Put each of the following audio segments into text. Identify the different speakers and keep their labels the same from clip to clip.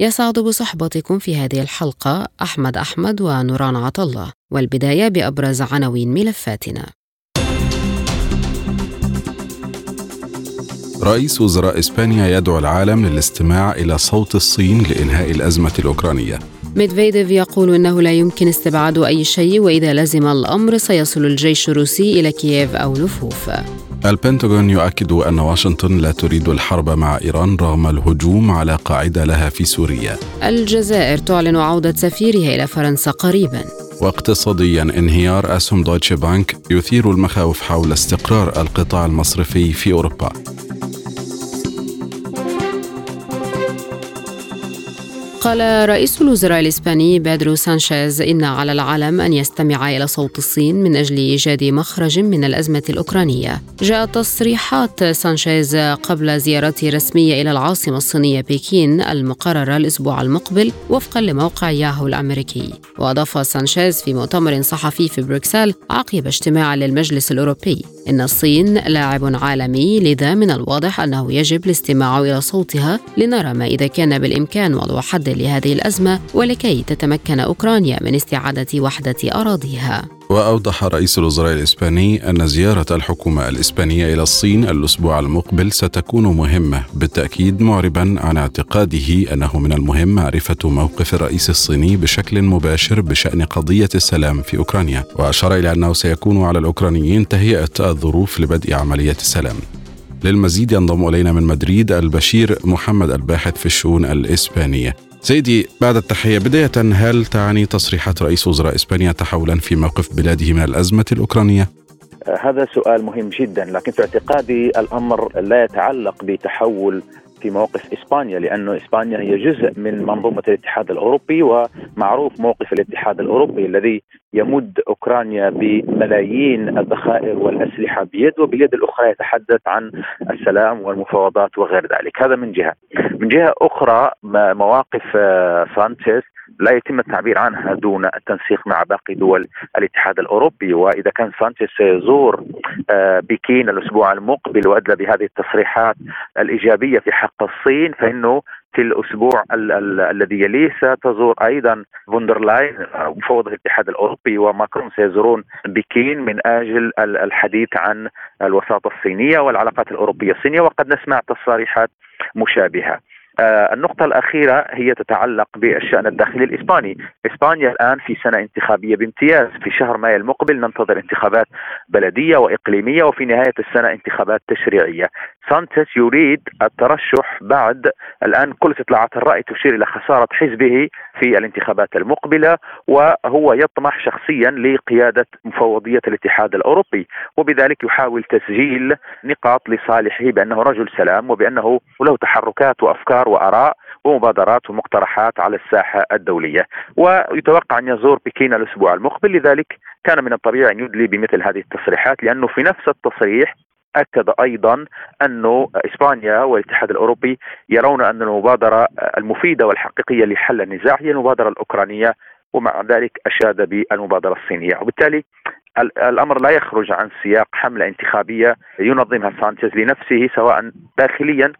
Speaker 1: يسعد بصحبتكم في هذه الحلقة أحمد أحمد ونوران عطالله والبداية بأبرز عناوين ملفاتنا.
Speaker 2: رئيس وزراء إسبانيا يدعو العالم للاستماع إلى صوت الصين لإنهاء الأزمة الأوكرانية.
Speaker 1: ميدفيديف يقول إنه لا يمكن استبعاد أي شيء وإذا لزم الأمر سيصل الجيش الروسي إلى كييف أو لفوف.
Speaker 2: البنتاغون يؤكد أن واشنطن لا تريد الحرب مع إيران رغم الهجوم على قاعدة لها في سوريا.
Speaker 1: الجزائر تعلن عودة سفيرها إلى فرنسا قريبا.
Speaker 2: واقتصاديا انهيار أسهم دويتشه بانك يثير المخاوف حول استقرار القطاع المصرفي في أوروبا.
Speaker 1: قال رئيس الوزراء الإسباني بيدرو سانشيز إن على العالم أن يستمع إلى صوت الصين من أجل إيجاد مخرج من الأزمة الأوكرانية. جاءت تصريحات سانشيز قبل زيارته الرسمية إلى العاصمة الصينية بكين المقررة الأسبوع المقبل وفقا لموقع ياهو الأمريكي. وأضاف سانشيز في مؤتمر صحفي في بروكسل عقب اجتماع للمجلس الأوروبي. إن الصين لاعب عالمي لذا من الواضح أنه يجب الاستماع إلى صوتها لنرى ما إذا كان بالإمكان وضع حد لهذه الأزمة ولكي تتمكن أوكرانيا من استعادة وحدة أراضيها.
Speaker 2: وأوضح رئيس الوزراء الإسباني أن زيارة الحكومة الإسبانية إلى الصين الأسبوع المقبل ستكون مهمة بالتأكيد معربا عن اعتقاده أنه من المهم معرفة موقف الرئيس الصيني بشكل مباشر بشأن قضية السلام في أوكرانيا وأشار إلى أنه سيكون على الأوكرانيين تهيئة الظروف لبدء عملية السلام. للمزيد ينضم إلينا من مدريد البشير محمد الباحث في الشؤون الإسبانية. سيدي بعد التحية بداية هل تعني تصريحات رئيس وزراء إسبانيا تحولا في موقف بلاده من الأزمة الأوكرانية؟
Speaker 3: هذا سؤال مهم جدا لكن في اعتقادي الأمر لا يتعلق بتحول في موقف إسبانيا لأنه إسبانيا هي جزء من منظومة الاتحاد الأوروبي ومعروف موقف الاتحاد الأوروبي الذي يمد أوكرانيا بملايين الذخائر والأسلحة بيد وباليد الأخرى يتحدث عن السلام والمفاوضات وغير ذلك. هذا من جهة. من جهة أخرى مواقف سانشيز لا يتم التعبير عنها دون التنسيق مع باقي دول الاتحاد الأوروبي. وإذا كان سانشيز سيزور بكين الأسبوع المقبل وأدلى بهذه التصريحات الإيجابية في حق الصين فإنه في الأسبوع ال- ال- الذي يليه ستزور أيضا فوندرلاين مفوضة الاتحاد الأوروبي. وماكرون سيزورون بكين من أجل الحديث عن الوساطة الصينية والعلاقات الأوروبية الصينية. وقد نسمع تصريحات مشابهة. آه النقطة الأخيرة هي تتعلق بالشأن الداخلي الإسباني. إسبانيا الآن في سنة انتخابية بامتياز. في شهر مايو المقبل ننتظر انتخابات بلدية وإقليمية وفي نهاية السنة انتخابات تشريعية. سانتس يريد الترشح بعد الآن كل استطلاعات الرأي تشير إلى خسارة حزبه في الانتخابات المقبلة وهو يطمح شخصيا لقيادة مفوضية الاتحاد الأوروبي وبذلك يحاول تسجيل نقاط لصالحه بأنه رجل سلام وبأنه له تحركات وأفكار وآراء ومبادرات ومقترحات على الساحة الدولية. ويتوقع أن يزور بكين الأسبوع المقبل لذلك كان من الطبيعي أن يدلي بمثل هذه التصريحات لأنه في نفس التصريح اكد أيضا انه إسبانيا والاتحاد الأوروبي يرون أن المبادرة المفيدة والحقيقية لحل النزاع هي المبادرة الأوكرانية ومع ذلك أشاد بالمبادرة الصينية وبالتالي الأمر لا يخرج عن سياق حملة انتخابية ينظمها سانشيز لنفسه سواء داخليا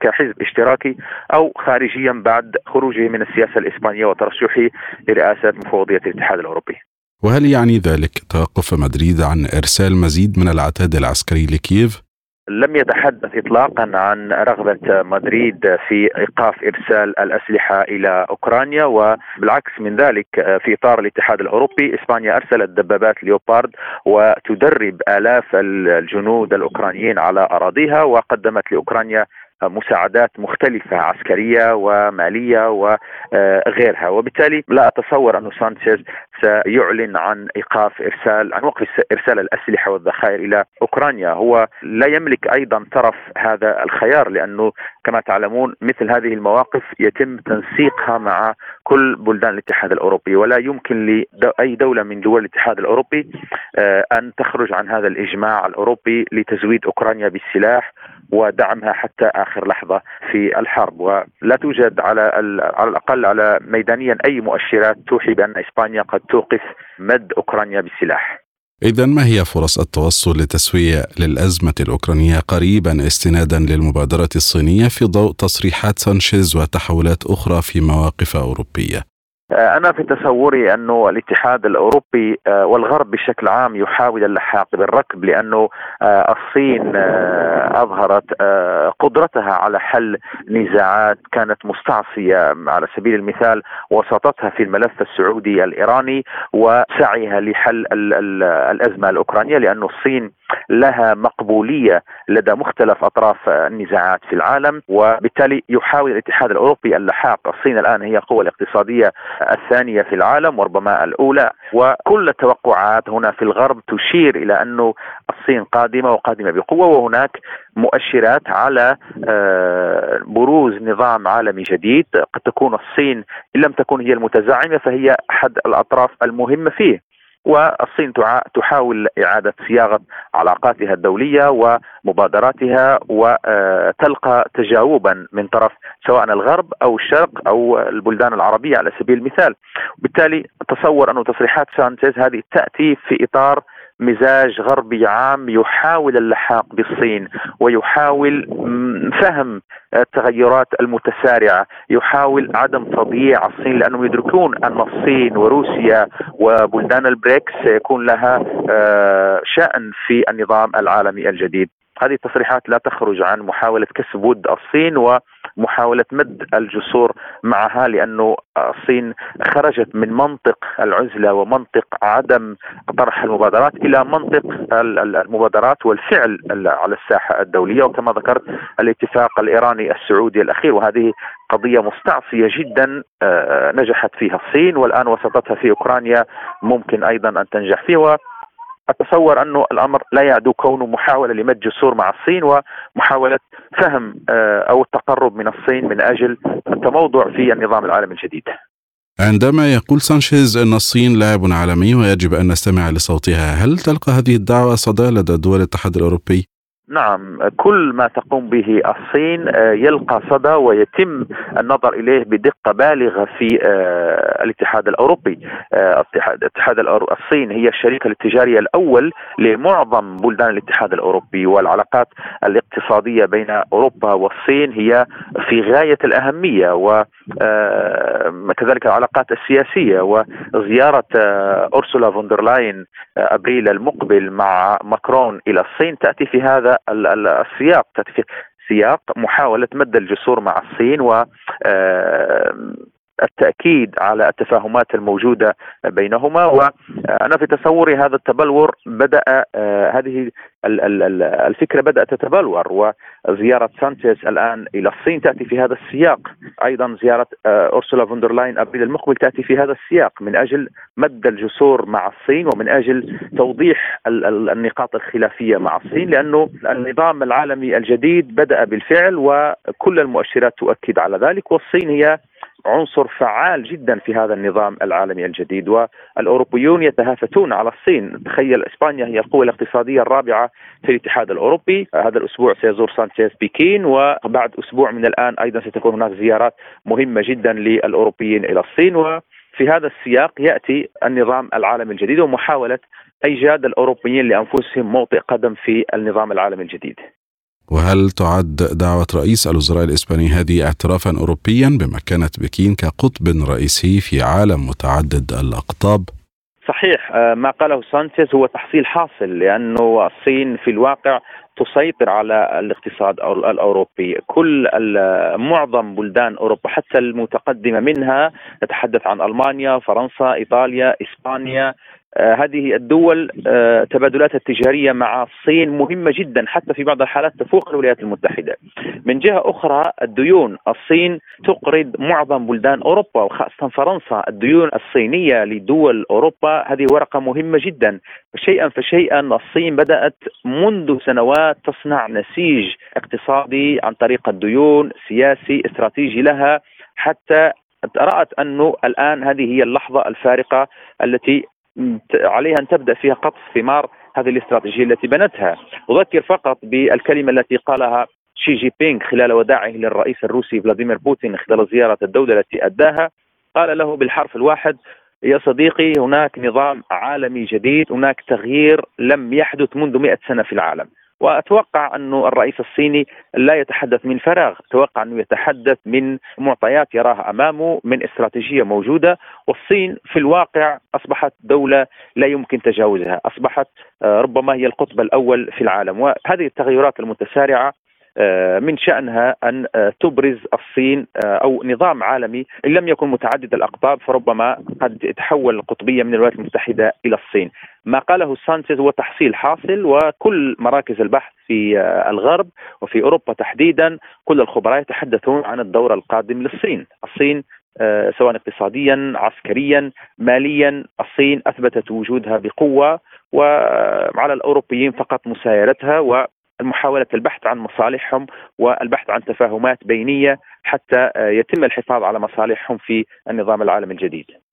Speaker 3: كحزب اشتراكي أو خارجيا بعد خروجه من السياسة الإسبانية وترشحه لرئاسة مفوضية الاتحاد الأوروبي.
Speaker 2: وهل يعني ذلك توقف مدريد عن إرسال مزيد من العتاد العسكري لكييف؟
Speaker 3: لم يتحدث اطلاقا عن رغبة مدريد في إيقاف إرسال الأسلحة إلى أوكرانيا وبالعكس من ذلك في إطار الاتحاد الأوروبي إسبانيا أرسلت دبابات ليوبارد وتدرب آلاف الجنود الأوكرانيين على أراضيها وقدمت لأوكرانيا مساعدات مختلفة عسكرية ومالية وغيرها. وبالتالي لا أتصور أن سانشيز سيعلن عن إيقاف إرسال عن وقف إرسال الأسلحة والذخائر إلى أوكرانيا. هو لا يملك أيضا طرف هذا الخيار لأنه كما تعلمون مثل هذه المواقف يتم تنسيقها مع كل بلدان الاتحاد الأوروبي. ولا يمكن لأي دولة من دول الاتحاد الأوروبي آه، أن تخرج عن هذا الإجماع الأوروبي لتزويد أوكرانيا بالسلاح. ودعمها حتى آخر لحظة في الحرب ولا توجد على على الأقل على ميدانيا أي مؤشرات توحي بأن إسبانيا قد توقف مد أوكرانيا بالسلاح.
Speaker 2: إذا ما هي فرص التوصل لتسوية للأزمة الأوكرانية قريبا استنادا للمبادرة الصينية في ضوء تصريحات سانشيز وتحولات أخرى في مواقف أوروبية؟
Speaker 3: آه، أنا في تصوري أنه الاتحاد الأوروبي آه، والغرب بشكل عام يحاول اللحاق بالركب لأنه آه، الصين أظهرت قدرتها على حل نزاعات كانت مستعصية على سبيل المثال وساطتها في الملف السعودي الإيراني وسعيها لحل الأزمة الأوكرانية لأن الصين لها مقبولية لدى مختلف أطراف النزاعات في العالم وبالتالي يحاول الاتحاد الأوروبي اللحاق الصين الآن هي القوة الاقتصادية الثانية في العالم وربما الأولى وكل التوقعات هنا في الغرب تشير إلى انه الصين قادمة وقادمة بقوة وهناك مؤشرات على آه، بروز نظام عالمي جديد قد تكون الصين إن لم تكن هي المتزعمة فهي أحد الأطراف المهمة فيه. والصين تحاول إعادة صياغة علاقاتها الدولية ومبادراتها وتلقى تجاوبا من طرف سواء الغرب أو الشرق أو البلدان العربية على سبيل المثال. بالتالي تصور أن تصريحات سانشيز هذه تأتي في إطار مزاج غربي عام يحاول اللحاق بالصين ويحاول فهم التغيرات المتسارعة، يحاول عدم تضييع الصين لأنهم يدركون أن الصين وروسيا وبلدان البريكس سيكون لها آه، شأن في النظام العالمي الجديد. هذه التصريحات لا تخرج عن محاولة كسب ود الصين ومحاولة مد الجسور معها لأنه الصين خرجت من منطق العزلة ومنطق عدم طرح المبادرات إلى منطق المبادرات والفعل على الساحة الدولية. وكما ذكرت الاتفاق الإيراني السعودي الأخير وهذه قضية مستعصية جدا آه، نجحت فيها الصين والآن وسطتها في أوكرانيا ممكن أيضا أن تنجح فيها. أتصور أنه الأمر لا يعدو كونه محاولة لمد جسور مع الصين ومحاولة فهم آه، أو التقرب من الصين من أجل التموضع في النظام العالمي الجديد.
Speaker 2: عندما يقول سانشيز أن الصين لاعب عالمي ويجب أن نستمع لصوتها، هل تلقى هذه الدعوة صدى لدى دول الاتحاد الأوروبي؟
Speaker 3: نعم كل ما تقوم به الصين آه، يلقى صدى ويتم النظر إليه بدقة بالغة في آه، الاتحاد الأوروبي. آه، الاتحاد الصين هي الشريك التجاري الأول لمعظم بلدان الاتحاد الأوروبي والعلاقات الاقتصادية بين أوروبا والصين هي في غاية الأهمية وكذلك العلاقات السياسية وزيارة أورسولا فوندر لاين أبريل المقبل مع ماكرون إلى الصين تأتي في هذا السياق سياق محاولة مد الجسور مع الصين و آه، التأكيد على التفاهمات الموجودة بينهما. وأنا في تصوري هذا التبلور بدأ آه، هذه الفكرة بدأت تتبلور وزيارة سانشيز الآن إلى الصين تأتي في هذا السياق. أيضا زيارة آه، اورسولا فوندر لاين أبريل المقبل تأتي في هذا السياق من أجل مد الجسور مع الصين ومن أجل توضيح النقاط الخلافية مع الصين لأنه النظام العالمي الجديد بدأ بالفعل وكل المؤشرات تؤكد على ذلك والصين هي عنصر فعال جدا في هذا النظام العالمي الجديد والأوروبيون يتهافتون على الصين. تخيل إسبانيا هي القوة الاقتصادية الرابعة في الاتحاد الأوروبي. هذا الأسبوع سيزور سانشيز بكين وبعد أسبوع من الآن أيضا ستكون هناك زيارات مهمة جدا للأوروبيين إلى الصين. وفي هذا السياق يأتي النظام العالمي الجديد ومحاولة إيجاد الأوروبيين لأنفسهم موطئ قدم في النظام العالمي الجديد.
Speaker 2: وهل تعد دعوة رئيس الوزراء الإسباني هذه اعترافا أوروبيا بمكانة بكين كقطب رئيسي في عالم متعدد الأقطاب؟
Speaker 3: صحيح آه، ما قاله سانشيز هو تحصيل حاصل لأنه الصين في الواقع تسيطر على الاقتصاد الأوروبي، كل معظم بلدان أوروبا حتى المتقدمة منها نتحدث عن ألمانيا، فرنسا، إيطاليا، إسبانيا، هذه الدول آه، تبادلاتها التجارية مع الصين مهمة جدا حتى في بعض الحالات تفوق الولايات المتحدة. من جهة أخرى الديون الصين تقرض معظم بلدان أوروبا وخاصة فرنسا، الديون الصينية لدول أوروبا هذه ورقة مهمة جدا، شيئا فشيئا الصين بدأت منذ سنوات تصنع نسيج اقتصادي عن طريق الديون، سياسي استراتيجي لها. حتى رأت أنه الآن هذه هي اللحظة الفارقة التي عليها أن تبدأ فيها قطف ثمار هذه الاستراتيجية التي بنتها. أذكر فقط بالكلمة التي قالها شي جي بينغ خلال وداعه للرئيس الروسي فلاديمير بوتين خلال زيارة الدولة التي أداها. قال له بالحرف الواحد يا صديقي هناك نظام عالمي جديد هناك تغيير لم يحدث منذ مئة سنة في العالم. وأتوقع أن الرئيس الصيني لا يتحدث من فراغ، أتوقع أنه يتحدث من معطيات يراها أمامه، من استراتيجية موجودة، والصين في الواقع أصبحت دولة لا يمكن تجاوزها، أصبحت آه، ربما هي القطب الأول في العالم، وهذه التغيرات المتسارعة من شأنها أن آه، تبرز الصين آه، أو نظام عالمي إن لم يكن متعدد الأقطاب فربما قد تحول القطبية من الولايات المتحدة إلى الصين. ما قاله سانشيز هو تحصيل حاصل وكل مراكز البحث في الغرب وفي أوروبا تحديدا كل الخبراء يتحدثون عن الدور القادم للصين. الصين سواء اقتصاديا عسكريا ماليا الصين أثبتت وجودها بقوة وعلى الأوروبيين فقط مسايرتها محاولة البحث عن مصالحهم والبحث عن تفاهمات بينية حتى آه، يتم الحفاظ على مصالحهم في النظام العالمي الجديد.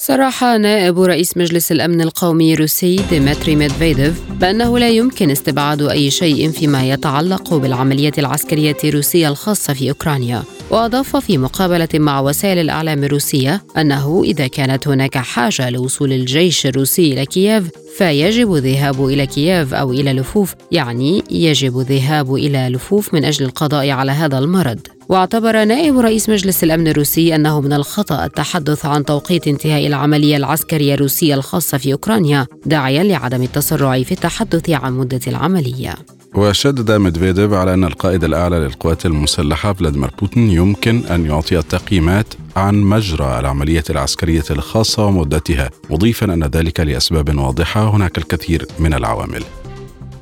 Speaker 1: صرح نائب رئيس مجلس الأمن القومي الروسي ديمتري ميدفيديف بأنه لا يمكن استبعاد أي شيء فيما يتعلق بالعملية العسكرية الروسية الخاصة في أوكرانيا. وأضاف في مقابلة مع وسائل الإعلام الروسية أنه إذا كانت هناك حاجة لوصول الجيش الروسي إلى كييف فيجب الذهاب إلى كييف أو إلى لفوف يعني يجب الذهاب إلى لفوف من أجل القضاء على هذا المرض. واعتبر نائب رئيس مجلس الأمن الروسي أنه من الخطأ التحدث عن توقيت انتهاء العملية العسكرية الروسية الخاصة في أوكرانيا داعيا لعدم التسرع في التحدث عن مدة العملية.
Speaker 2: وشدد ميدفيديف على أن القائد الأعلى للقوات المسلحة فلاديمير بوتين يمكن أن يعطي التقييمات عن مجرى العملية العسكرية الخاصة ومدتها مضيفا أن ذلك لأسباب واضحة هناك الكثير من العوامل.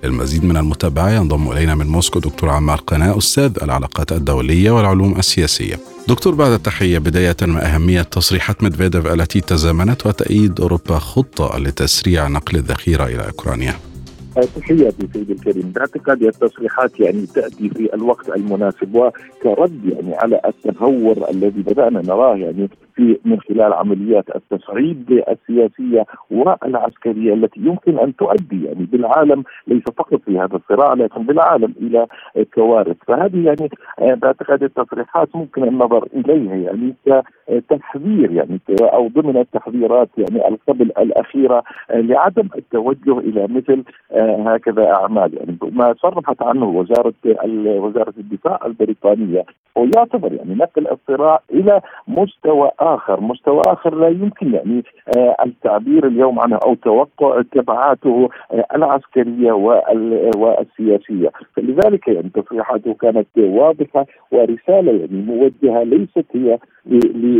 Speaker 2: للمزيد من المتابعة ينضم إلينا من موسكو دكتور عمار قناة أستاذ العلاقات الدولية والعلوم السياسية. دكتور بعد التحية بداية ما أهمية تصريحات ميدفيديف التي تزامنت وتأييد أوروبا خطة لتسريع نقل الذخيرة إلى أوكرانيا.
Speaker 4: تحياتي سيدي الكريم. باعتقادي التصريحات يعني تأتي في الوقت المناسب وكرد يعني على التهور الذي بدأنا نراه يعني في من خلال عمليات التصعيد السياسية والعسكرية التي يمكن أن تؤدي يعني بالعالم ليس فقط في هذا الصراع لكن بالعالم إلى كوارث. فهذه يعني باعتقاد التصريحات ممكن النظر إليها. يعني كتحذير يعني أو ضمن التحذيرات يعني قبل الأخيرة لعدم التوجه إلى مثل هكذا أعمال. يعني ما صرحت عنه وزارة وزارة الدفاع البريطانية ويعتبر يعني نقل الصراع إلى مستوى آخر، مستوى آخر لا يمكن يعني آه التعبير اليوم عنه أو توقع تبعاته آه العسكرية والسياسية، فلذلك يعني تصريحاته كانت واضحة ورسالة يعني موجهة ليست هي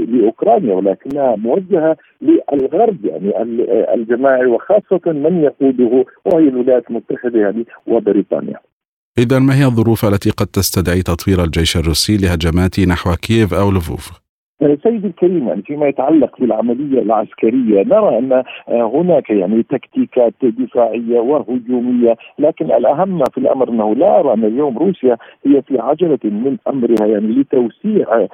Speaker 4: لأوكرانيا ولكنها موجهة للغرب يعني الجماعي وخاصة من يقوده وهي الولايات المتحدة يعني وبريطانيا.
Speaker 2: إذا ما هي الظروف التي قد تستدعي تطوير الجيش الروسي لهجمات نحو كييف أو لفوف؟
Speaker 4: سيدي الكريم يعني فيما يتعلق بالعملية العسكرية نرى أن هناك يعني تكتيكات دفاعية وهجومية لكن الأهم في الأمر أنه لا أرى أن اليوم روسيا هي في عجلة من أمرها يعني لتوسيع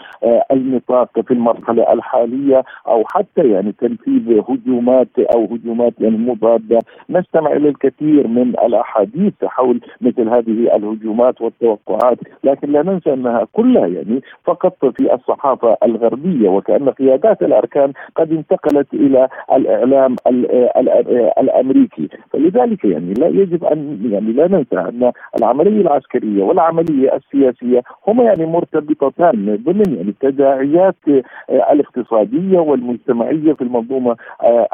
Speaker 4: النطاق في المرحلة الحالية أو حتى يعني تنفيذ هجومات أو هجومات يعني مضادة. نستمع إلى الكثير من الأحاديث حول مثل هذه الهجومات والتوقعات لكن لا ننسى أنها كلها يعني فقط في الصحافة الغربية. الغربية وكأن قيادات الأركان قد انتقلت إلى الإعلام الأمريكي. فلذلك يعني لا يجب ان يعني لا ننسى أن العملية العسكرية والعملية السياسية هما يعني مرتبطتان ضمن يعني التداعيات الاقتصادية والمجتمعية في المنظومة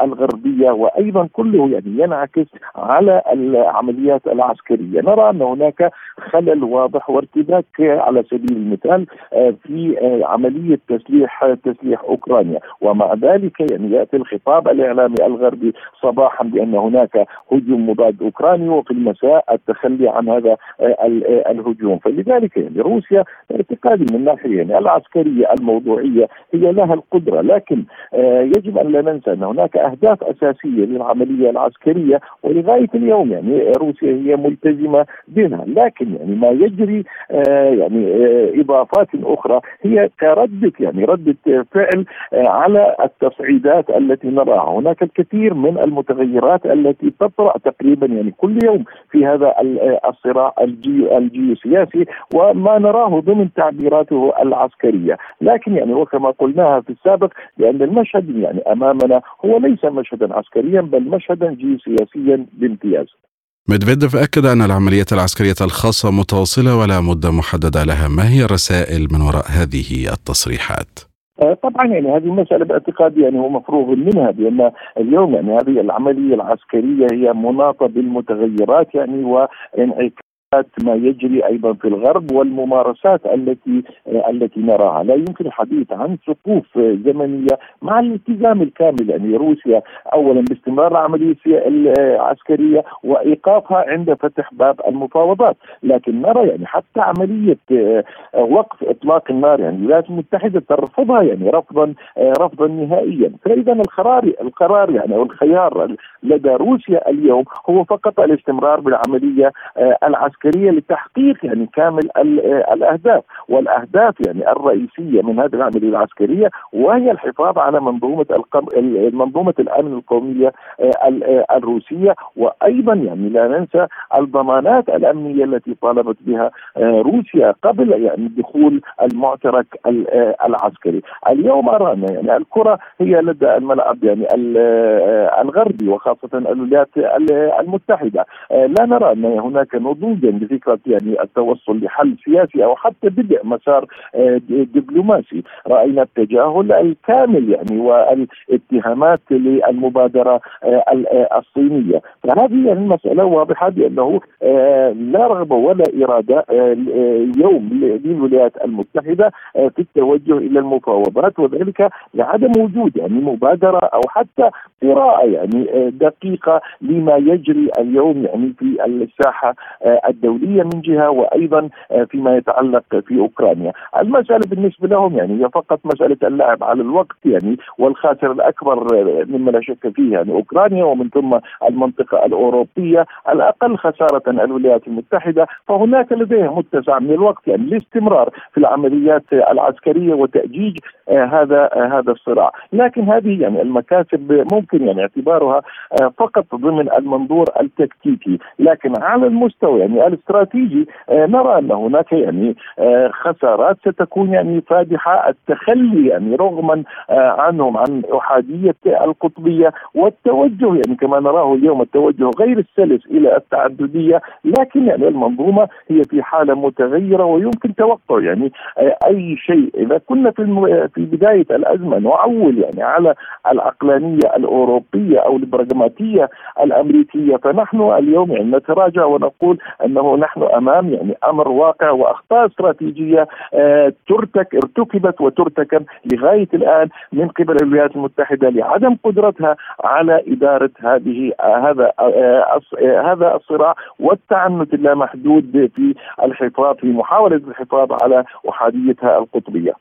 Speaker 4: الغربية. وأيضا كله يعني ينعكس على العمليات العسكرية. نرى أن هناك خلل واضح وارتباك على سبيل المثال في عملية تسليح تسليح تسليح أوكرانيا. ومع ذلك يعني يأتي الخطاب الإعلامي الغربي صباحا بأن هناك هجوم مضاد أوكراني وفي المساء التخلي عن هذا الهجوم. فلذلك يعني روسيا اعتقادي من الناحيه يعني العسكرية الموضوعية هي لها القدرة. لكن يجب أن لا ننسى أن هناك أهداف أساسية للعملية العسكرية ولغاية اليوم يعني روسيا هي ملتزمة بها. لكن يعني ما يجري آه، يعني آه، إضافات أخرى هي كردة يعني ردة فعل آه، على التصعيدات التي نراها. هناك الكثير من المتغيرات التي تطرأ تقريبا يعني كل يوم في هذا الصراع الجيو الجيوسياسي وما نراه ضمن تعبيراته العسكرية. لكن يعني وكما قلناها في السابق لأن المشهد يعني أمامنا هو ليس مشهدا عسكريا بل مشهدا جيوسياسيا بامتياز.
Speaker 2: ميدفيديف أكد أن العمليات العسكرية الخاصة متواصلة ولا مدة محددة لها. ما هي الرسائل من وراء هذه التصريحات؟
Speaker 4: آه، طبعا يعني هذه مسألة باعتقادي يعني هو مفروغ منها بأن اليوم يعني هذه العملية العسكرية هي مناطة بالمتغيرات يعني وإنعكاس ما يجري أيضا في الغرب والممارسات التي التي نراها، لا يمكن الحديث عن سقوف زمنية مع الالتزام الكامل يعني روسيا اولا باستمرار العملية العسكرية وإيقافها عند فتح باب المفاوضات، لكن نرى يعني حتى عملية وقف إطلاق النار يعني الولايات المتحدة ترفضها يعني رفضا رفضا نهائيا، فاذا القرار القرار يعني أو الخيار لدى روسيا اليوم هو فقط الاستمرار بالعملية العسكرية عسكريه لتحقيق يعني كامل الأهداف. والأهداف يعني الرئيسية من هذه العملية العسكرية وهي الحفاظ على منظومة منظومة الأمن القومية الروسية. وأيضا يعني لا ننسى الضمانات الأمنية التي طالبت بها روسيا قبل يعني دخول المعترك العسكري. اليوم ارى ان يعني الكرة هي لدى الملعب يعني الغربي وخاصة الولايات المتحدة. لا نرى أن هناك نضوج جدا بفكره يعني التوصل لحل سياسي أو حتى بدء مسار آه، دبلوماسي، رأينا التجاهل الكامل يعني والاتهامات للمبادرة آه، آه، الصينية، فهذه يعني المسألة واضحة بأنه لا رغبة ولا إرادة اليوم للولايات المتحدة في التوجه إلى المفاوضات. وذلك لعدم وجود يعني مبادرة أو حتى قراءة يعني دقيقة لما يجري اليوم يعني في الساحة الدولية من جهة وأيضا آه، فيما يتعلق في أوكرانيا، المسألة بالنسبة لهم يعني هي فقط مسألة اللعب على الوقت يعني والخاسر الأكبر آه، مما لا شك فيه يعني أوكرانيا ومن ثم المنطقة الأوروبية. الأقل خسارة الولايات المتحدة فهناك لديهم متسع من الوقت يعني الاستمرار في العمليات العسكرية وتأجيج آه، هذا هذا الصراع، لكن هذه يعني المكاسب ممكن يعني اعتبارها فقط ضمن المنظور التكتيكي، لكن على المستوى يعني الاستراتيجي. آه، نرى أن هناك يعني آه، خسارات ستكون يعني فادحة. التخلي يعني رغما آه، عنهم عن أحادية القطبية والتوجه يعني كما نراه اليوم التوجه غير السلس إلى التعددية. لكن يعني المنظومة هي في حالة متغيرة ويمكن توقع يعني أي شيء. إذا كنا في في بداية الأزمة نعول يعني على العقلانية الأوروبية أو البراغماتية الأمريكية فنحن اليوم يعني نتراجع ونقول انه نحن أمام يعني أمر واقع وأخطاء استراتيجية آه، ترتك ارتكبت وترتكب لغاية الآن من قبل الولايات المتحدة لعدم قدرتها على إدارة هذه آه، هذا آه، هذا الصراع والتعنت اللامحدود في الحفاظ في محاولة الحفاظ على أحاديتها القطبية.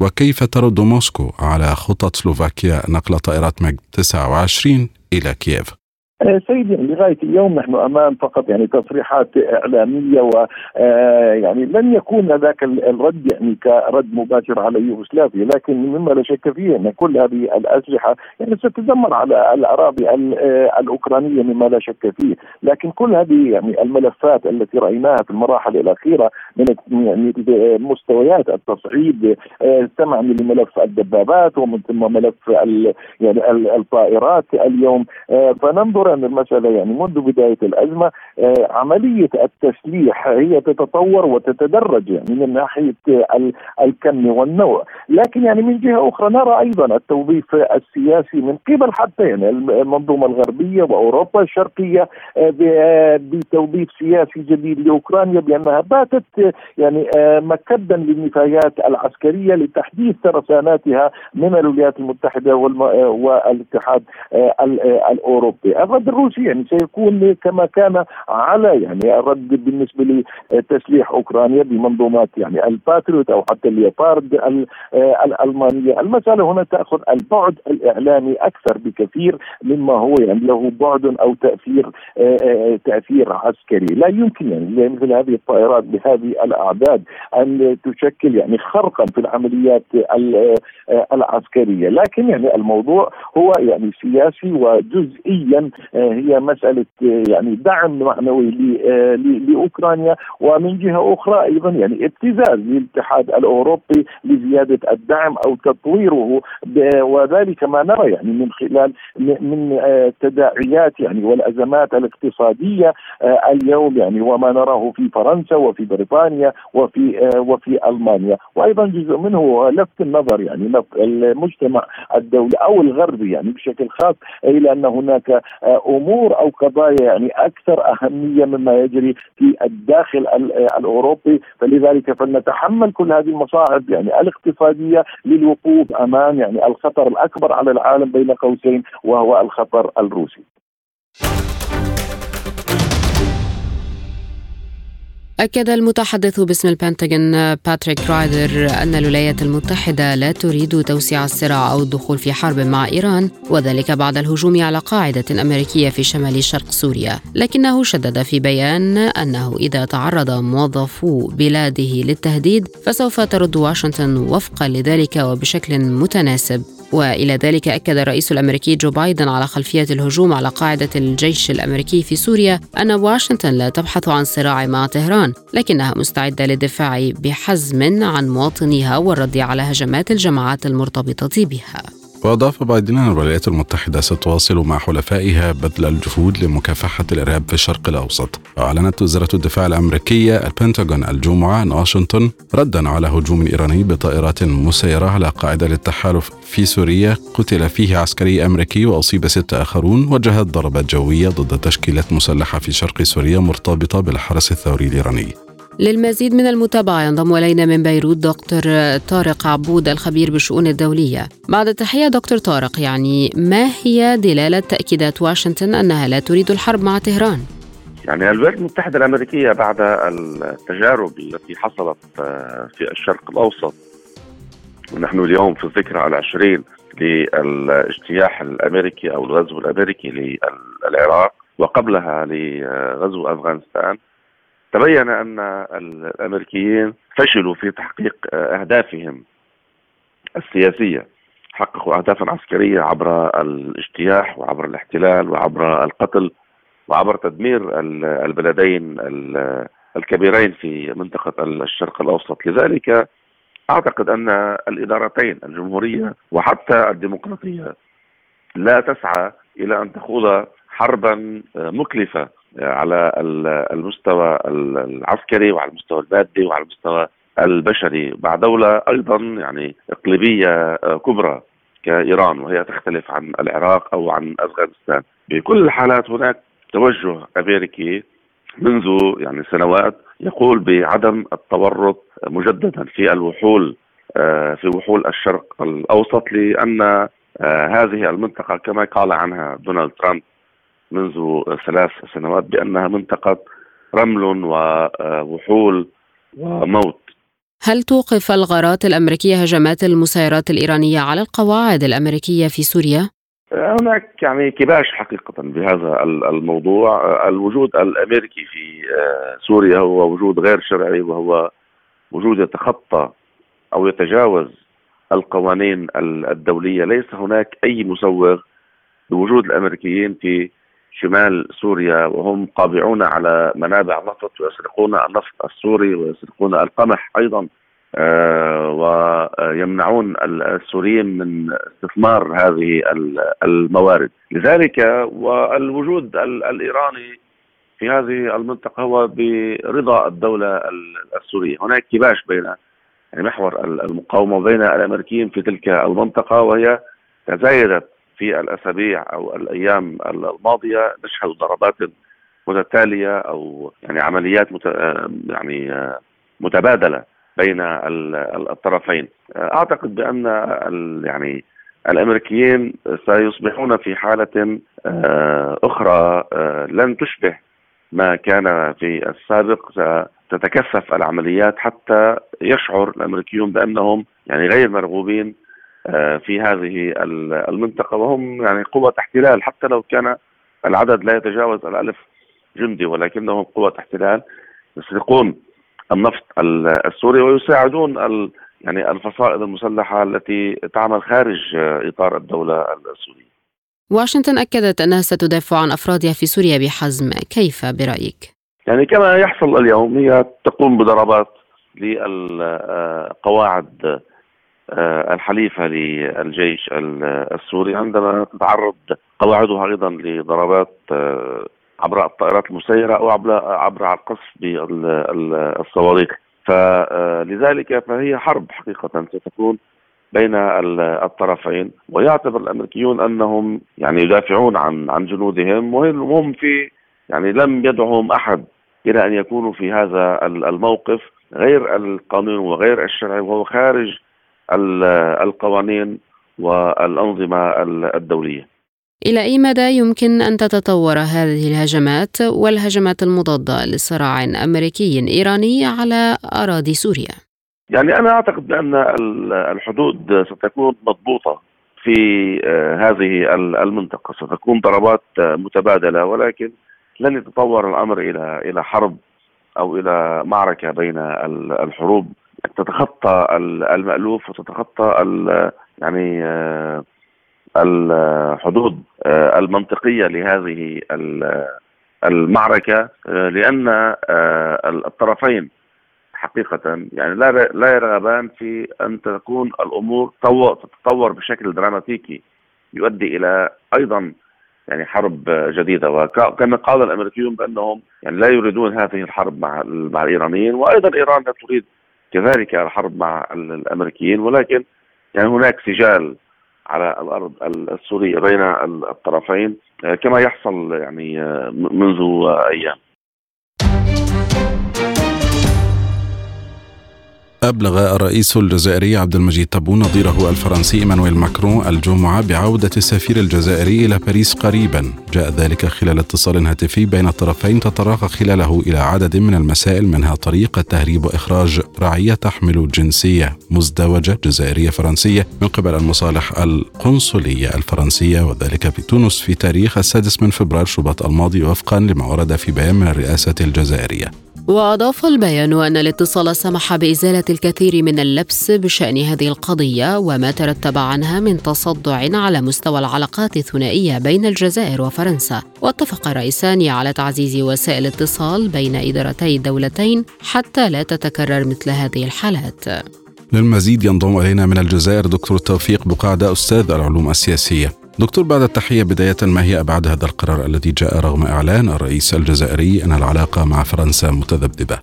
Speaker 2: وكيف ترد موسكو على خطط سلوفاكيا نقل طائرات ميج 29 إلى كييف؟
Speaker 4: آه، سيدي لغاية اليوم نحن أمام فقط يعني تصريحات إعلامية و آه، يعني لن يكون ذاك الرد يعني كرد مباشر على يوغوسلافيا لكن مما لا شك فيه أن كل هذه الأسلحة يعني ستدمر على الأراضي آه، الأوكرانية مما لا شك فيه. لكن كل هذه يعني الملفات التي رأيناها في المراحل الأخيرة من يعني مستويات التصعيد استمعنا لملف الدبابات ومن ثم ملف يعني الطائرات اليوم فننظر باعتبار أن المسألة يعني منذ بداية الأزمة عملية التسليح هي تتطور وتتدرج يعني من ناحية الكم والنوع، لكن يعني من جهة أخرى نرى أيضا التوظيف السياسي من قبل حتى يعني المنظومة الغربية وأوروبا الشرقية بتوظيف سياسي جديد لأوكرانيا بأنها باتت يعني مكدا للنفايات العسكرية لتحديث ترساناتها من الولايات المتحدة والاتحاد الأوروبي، الرد الروسي يعني سيكون كما كان على يعني الرد بالنسبة لتسليح أوكرانيا بمنظومات يعني الباتريوت أو حتى الليوبارد الألمانية، المسألة هنا تأخذ البعد الإعلامي أكثر بكثير مما هو يعني له بعد أو تأثير تأثير عسكري، لا يمكن يعني مثل هذه الطائرات بهذه الأعداد أن تشكل يعني خرقا في العمليات العسكرية، لكن يعني الموضوع هو يعني سياسي وجزئيا هي مسألة يعني دعم معنوي لأوكرانيا ومن جهة أخرى أيضا يعني ابتزاز للاتحاد الأوروبي لزيادة الدعم أو تطويره وذلك ما نرى يعني من خلال من تداعيات يعني والأزمات الاقتصادية اليوم يعني وما نراه في فرنسا وفي بريطانيا وفي وفي ألمانيا. وأيضا جزء منه لفت النظر يعني المجتمع الدولي أو الغربي يعني بشكل خاص إلى أن هناك امور أو قضايا يعني أكثر أهمية مما يجري في الداخل الأوروبي فلذلك فلنتحمل كل هذه المصاعب يعني الاقتصادية للوقوف امام يعني الخطر الأكبر على العالم بين قوسين وهو الخطر الروسي.
Speaker 1: أكد المتحدث باسم البنتاغون باتريك رايدر أن الولايات المتحدة لا تريد توسيع الصراع أو الدخول في حرب مع إيران وذلك بعد الهجوم على قاعدة أمريكية في شمال شرق سوريا. لكنه شدد في بيان أنه إذا تعرض موظفو بلاده للتهديد فسوف ترد واشنطن وفقا لذلك وبشكل متناسب. وإلى ذلك أكد الرئيس الأمريكي جو بايدن على خلفية الهجوم على قاعدة الجيش الأمريكي في سوريا أن واشنطن لا تبحث عن صراع مع طهران لكنها مستعدة للدفاع بحزم عن مواطنيها والرد على هجمات الجماعات المرتبطة بها.
Speaker 2: وأضاف بايدن أن الولايات المتحدة ستواصل مع حلفائها بذل الجهود لمكافحة الإرهاب في الشرق الأوسط. وأعلنت وزارة الدفاع الأمريكية البنتاغون الجمعة أن واشنطن ردا على هجوم إيراني بطائرات مسيرة على قاعدة للتحالف في سوريا. قتل فيه عسكري أمريكي وأصيب ستة آخرون. وجهت ضربات جوية ضد تشكيلات مسلحة في شرق سوريا مرتبطة بالحرس الثوري الإيراني.
Speaker 1: للمزيد من المتابعة ينضم إلينا من بيروت دكتور طارق عبود الخبير بالشؤون الدولية بعد التحية دكتور طارق يعني ما هي دلالة تأكيدات واشنطن أنها لا تريد الحرب مع طهران؟
Speaker 5: يعني الولايات المتحدة الأمريكية بعد التجارب التي حصلت آه، في الشرق الأوسط ونحن اليوم في الذكرى العشرين للاجتياح الأمريكي أو الغزو الأمريكي للعراق وقبلها لغزو أفغانستان تبين أن الأمريكيين فشلوا في تحقيق أهدافهم السياسية حققوا اهدافا عسكرية عبر الاجتياح وعبر الاحتلال وعبر القتل وعبر تدمير البلدين الكبيرين في منطقة الشرق الأوسط. لذلك أعتقد أن الإدارتين الجمهورية وحتى الديمقراطية لا تسعى إلى أن تخوض حربا مكلفة على المستوى العسكري وعلى المستوى المادي وعلى المستوى البشري مع دولة أيضا يعني إقليمية كبرى كإيران وهي تختلف عن العراق أو عن أفغانستان. بكل الحالات هناك توجه أمريكي منذ يعني سنوات يقول بعدم التورط مجددا في الوحول في وحول الشرق الأوسط لأن هذه المنطقة كما قال عنها دونالد ترامب منذ ثلاث سنوات بأنها منطقة رمل ووحول وموت.
Speaker 1: هل توقف الغارات الأمريكية هجمات المسيرات الإيرانية على القواعد الأمريكية في سوريا؟
Speaker 5: هناك يعني كباش حقيقة بهذا الموضوع. الوجود الأمريكي في سوريا هو وجود غير شرعي وهو وجود يتخطى أو يتجاوز القوانين الدولية. ليس هناك أي مسوغ بوجود الأمريكيين في شمال سوريا وهم قابعون على منابع نفط ويسرقون النفط السوري ويسرقون القمح أيضا. ويمنعون السوريين من استثمار هذه الموارد. لذلك والوجود الإيراني في هذه المنطقة هو برضا الدولة السورية. هناك كباش بين يعني محور المقاومة بين الأمريكيين في تلك المنطقة وهي تزايدت في الأسابيع أو الأيام الماضية نشهد ضربات متتالية أو يعني عمليات مت... يعني متبادلة بين الطرفين. أعتقد بأن يعني الأمريكيين سيصبحون في حالة آه، أخرى آه، لن تشبه ما كان في السابق. ستتكثف العمليات حتى يشعر الأمريكيون بأنهم يعني غير مرغوبين آه، في هذه المنطقة وهم يعني قوة احتلال حتى لو كان العدد لا يتجاوز الألف جندي ولكنهم قوة احتلال يسرقون النفط السوري ويساعدون يعني الفصائل المسلحة التي تعمل خارج إطار الدولة السورية.
Speaker 1: واشنطن أكدت أنها ستدافع عن أفرادها في سوريا بحزم، كيف برأيك؟
Speaker 5: يعني كما يحصل اليوم هي تقوم بضربات للقواعد آه، الحليفة للجيش السوري عندما تتعرض قواعدها أيضا لضربات آه، عبر الطائرات المسيرة أو عبر عبر القصف بالصواريخ فلذلك فهي حرب حقيقة ستكون بين الطرفين. ويعتبر الأمريكيون أنهم يعني يدافعون عن عن جنودهم وهم في يعني لم يدعهم أحد إلى أن يكونوا في هذا الموقف. غير القانون وغير الشرعي وهو خارج القوانين والأنظمة الدولية.
Speaker 1: إلى أي مدى يمكن أن تتطور هذه الهجمات والهجمات المضادة لصراع أمريكي إيراني على أراضي سوريا؟
Speaker 5: يعني أنا أعتقد بأن الحدود ستكون مضبوطة في آه، هذه المنطقة ستكون ضربات متبادلة ولكن لن يتطور الأمر إلى إلى حرب أو إلى معركة بين الحروب تتخطى المألوف وتتخطى يعني آه، الحدود آه، المنطقية لهذه المعركة لأن الطرفين حقيقة يعني لا لا يرغبان في أن تكون الأمور تتطور بشكل دراماتيكي يؤدي إلى أيضا يعني حرب جديدة. وكما قال الأمريكيون بأنهم يعني لا يريدون هذه الحرب مع مع الإيرانيين وأيضا إيران لا تريد كذلك الحرب مع الأمريكيين ولكن يعني هناك سجال على الأرض السورية بين الطرفين كما يحصل يعني منذ أيام.
Speaker 2: أبلغ الرئيس الجزائري عبد المجيد تبون نظيره الفرنسي إيمانويل ماكرون الجمعة بعودة السفير الجزائري إلى باريس قريبا. جاء ذلك خلال اتصال هاتفي بين الطرفين تطرق خلاله إلى عدد من المسائل منها طريقة تهريب وإخراج رعية تحمل جنسية مزدوجة جزائرية فرنسية من قبل المصالح القنصلية الفرنسية وذلك في تونس في تاريخ السادس من فبراير شباط الماضي وفقا لما ورد في بيان من الرئاسة الجزائرية.
Speaker 1: وأضاف البيان أن الاتصال سمح بإزالة الكثير من اللبس بشأن هذه القضية وما ترتب عنها من تصدع على مستوى العلاقات الثنائية بين الجزائر وفرنسا. واتفق الرئيسان على تعزيز وسائل الاتصال بين إدارتي الدولتين حتى لا تتكرر مثل هذه الحالات.
Speaker 2: للمزيد ينضم إلينا من الجزائر دكتور توفيق بقعدة أستاذ العلوم السياسية. دكتور بعد التحية بداية ما هي أبعاد هذا القرار الذي جاء رغم إعلان الرئيس الجزائري أن العلاقة مع فرنسا متذبذبة؟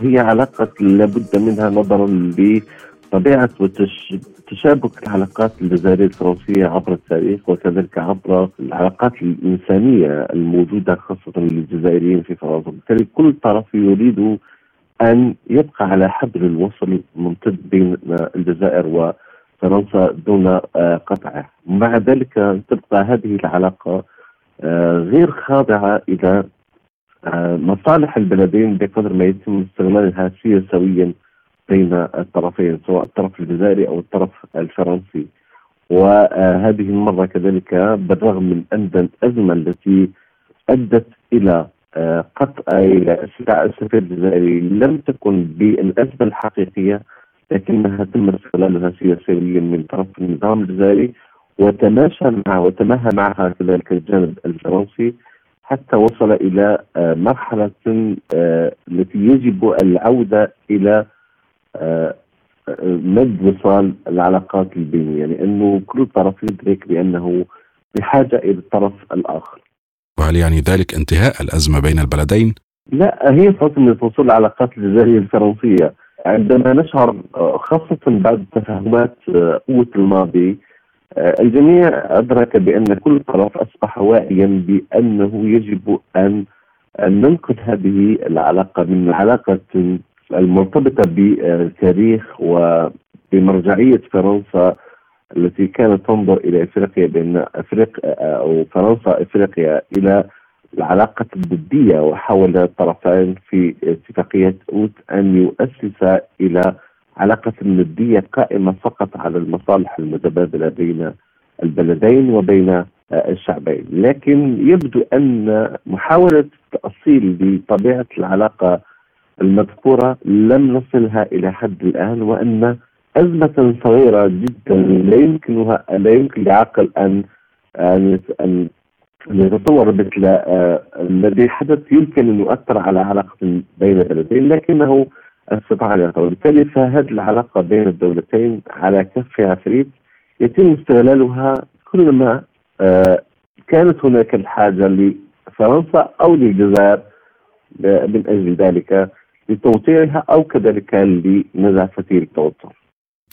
Speaker 6: هي علاقة لابد منها نظرا لطبيعة وتشابك العلاقات الجزائرية الفرنسية عبر التاريخ وكذلك عبر العلاقات الإنسانية الموجودة خاصة للجزائريين في فرنسا. وبالتالي كل طرف يريد أن يبقى على حبل الوصل ممتد بين الجزائر و فرنسا دون آه، قطعه مع ذلك تبقى هذه العلاقة آه، غير خاضعة إلى آه، مصالح البلدين بقدر ما يتم استغلالها سياسويا بين الطرفين سواء الطرف الجزائري أو الطرف الفرنسي. وهذه المرة كذلك بالرغم من أن الأزمة التي أدت إلى قطع إلى السفير الجزائري لم تكن بالأزمة الحقيقية لكنها تم استغلالها سياسيا من طرف النظام الجزائري وتماشى معها وتماهى معها كذلك الجانب الفرنسي حتى وصل إلى آه، مرحلة آه، التي يجب العودة إلى آه، مد وصال العلاقات البينية لأنه كل طرف يدرك بأنه بحاجة إلى الطرف الآخر.
Speaker 2: وهل يعني ذلك انتهاء الأزمة بين البلدين؟
Speaker 6: لا هي فتره وصول العلاقات الجزائرية الفرنسية عندما نشعر خاصة بعد تفاهمات قوة الماضي الجميع أدرك بأن كل طرف أصبح واعيا بأنه يجب أن ننقذ هذه العلاقة من العلاقه المرتبطة بتاريخ وبمرجعية فرنسا التي كانت تنظر إلى إفريقيا بان افريقيا أو فرنسا إفريقيا إلى العلاقة الضدية وحاول الطرفين في اتفاقية أوت أن يؤسس إلى علاقة ندية قائمة فقط على المصالح المتبادلة بين البلدين وبين الشعبين. لكن يبدو أن محاولة التأصيل بطبيعة العلاقة المذكورة لم نصلها إلى حد الآن وأن أزمة صغيرة جدا لا يمكنها لا يمكن لعقل أن أن نتصور مثل آه، الذي حدث يمكن أن يؤثر على علاقة بين البلدين لكنه استطاع أن يطور وبالتالي فهذه العلاقة بين الدولتين على كف عفريت. يتم استغلالها كلما آه، كانت هناك الحاجة لفرنسا أو للجزائر آه، من أجل ذلك لتوطيعها أو كذلك لنزع فتيل التوتر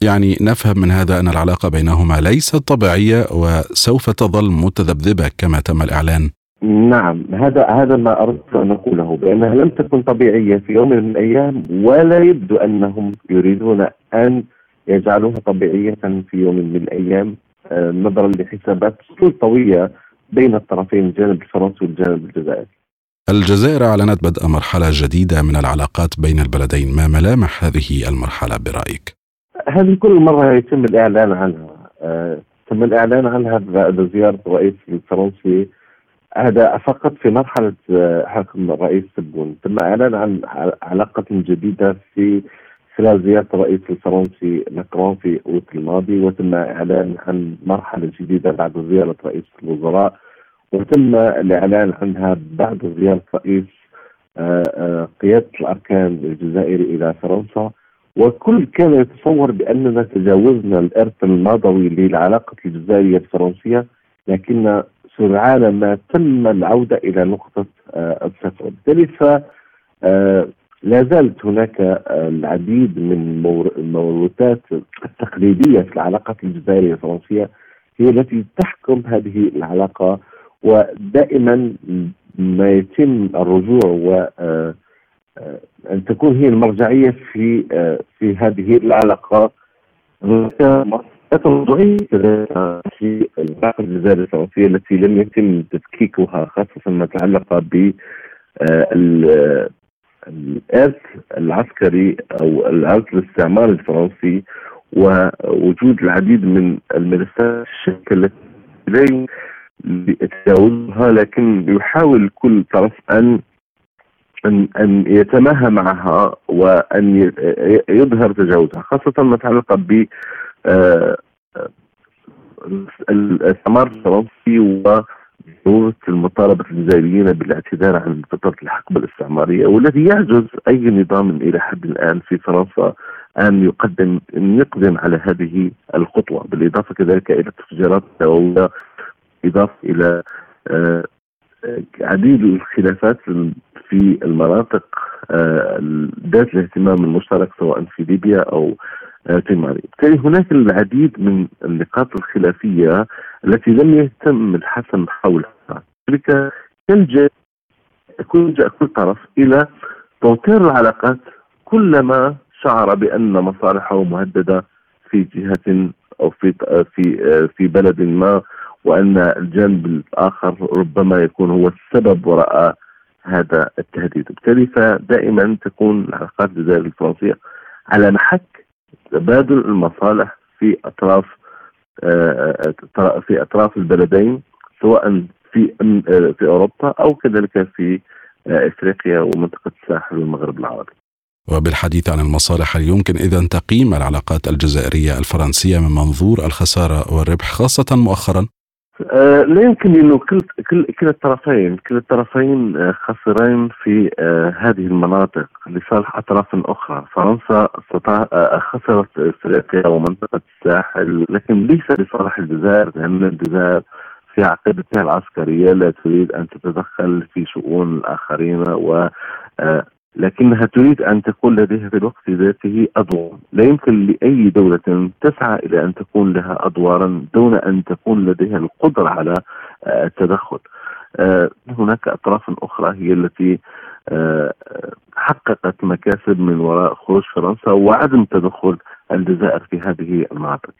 Speaker 2: يعني نفهم من هذا أن العلاقة بينهما ليست طبيعية وسوف تظل متذبذبة كما تم الإعلان.
Speaker 6: نعم هذا هذا ما أردت أن أقوله بأنها لم تكن طبيعية في يوم من الأيام ولا يبدو أنهم يريدون أن يجعلوها طبيعية في يوم من الأيام آه، نظرا لحسابات طويلة بين الطرفين الجانب الفرنسي والجانب الجزائري.
Speaker 2: الجزائر أعلنت بدء مرحلة جديدة من العلاقات بين البلدين، ما ملامح هذه المرحلة برأيك؟
Speaker 6: هذه كل مرة يتم الإعلان عنها. آه، تم الإعلان عنها بعد زيارة الرئيس الفرنسي هذا فقط في مرحلة آه، حكم الرئيس تبون تم إعلان عن علاقة جديدة في خلال زيارة الرئيس الفرنسي ماكرون في أوت الماضي وتم إعلان عن مرحلة جديدة بعد زيارة رئيس الوزراء وتم الإعلان عنها بعد زيارة رئيس آه، قيادة الأركان الجزائري إلى فرنسا. وكل كان يتصور بأننا تجاوزنا الإرث الماضوي للعلاقة الجزائرية الفرنسية لكن سرعان ما تم العودة إلى نقطة آه، الصفر. وبالتالي ف آه، لا زالت هناك آه، العديد من الموروثات التقليدية في العلاقات الجزائرية الفرنسية هي التي تحكم هذه العلاقة ودائما ما يتم الرجوع و أن تكون هي المرجعية في آه، في هذه العلاقة. موضوعية في العلاقة الجزائرية الفرنسية التي لم يتم تفكيكها خاصة ما تعلق ب آه، الإرث العسكري أو الإرث الاستعمار الفرنسي ووجود العديد من الملفات الشركة التي لا يتجاوزها لكن يحاول كل طرف أن أن يتماهى معها وأن يظهر تجاوزها خاصة ما يتعلق ب آه، الاستعمار الفرنسي وضروره المطالبة الجزائريين بالاعتذار عن فترة الحقبة الاستعمارية والذي يعجز أي نظام إلى حد الآن في فرنسا أن يقدم أن يقدم على هذه الخطوة بالإضافة كذلك إلى التفجيرات النوويه اضافه إلى آه، عديد الخلافات في المناطق آه، ذات الاهتمام المشترك سواء في ليبيا أو آه، في مالي بالتالي هناك العديد من النقاط الخلافية التي لم يتم الحسم حولها. لذلك يلجا كل كل طرف إلى توطير العلاقات كلما شعر بأن مصالحه مهددة في جهة أو في في آه، في بلد ما وأن الجانب الآخر ربما يكون هو السبب وراء هذا التهديد وبالتالي فدائما تكون العلاقات الجزائريه الفرنسية على محك تبادل المصالح في أطراف آه، آه، في أطراف البلدين سواء في آه، في أوروبا أو كذلك في إفريقيا ومنطقة الساحل والمغرب العربي.
Speaker 2: وبالحديث عن المصالح هل يمكن إذا تقييم العلاقات الجزائرية الفرنسية من منظور الخسارة والربح خاصة مؤخرا؟
Speaker 4: آه لا يمكن انه كل كل كلا الطرفين كلا الطرفين آه خسرين في آه هذه المناطق لصالح أطراف أخرى، فرنسا آه خسرت إفريقيا ومنطقة الساحل لكن ليس لصالح الجزائر لأن الجزائر في عقيدتها العسكرية لا تريد أن تتدخل في شؤون الآخرين و لكنها تريد أن تكون لديها في الوقت ذاته أدوار، لا يمكن لأي دولة تسعى إلى أن تكون لها أدوارا دون أن تكون لديها القدرة على آه، التدخل. آه، هناك أطراف أخرى هي التي حققت مكاسب من وراء خروج فرنسا وعدم تدخل الجزائر في هذه المناطق.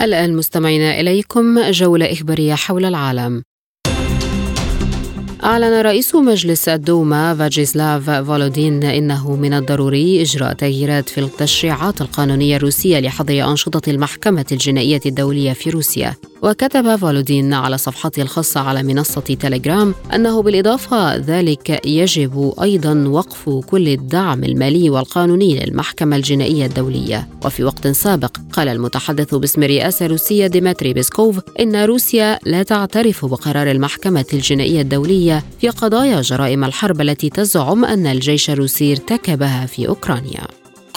Speaker 1: الآن مستمعينا إليكم جولة إخبارية حول العالم أعلن رئيس مجلس الدوما فاجيسلاف فولودين إنه من الضروري إجراء تغييرات في التشريعات القانونية الروسية لحظر أنشطة المحكمة الجنائية الدولية في روسيا. وكتب فولودين على صفحته الخاصة على منصة تيليجرام أنه بالإضافة ذلك يجب أيضا وقف كل الدعم المالي والقانوني للمحكمة الجنائية الدولية. وفي وقت سابق قال المتحدث باسم الرئاسة الروسية ديمتري بيسكوف إن روسيا لا تعترف بقرار المحكمة الجنائية الدولية في قضايا جرائم الحرب التي تزعم أن الجيش الروسي ارتكبها في أوكرانيا.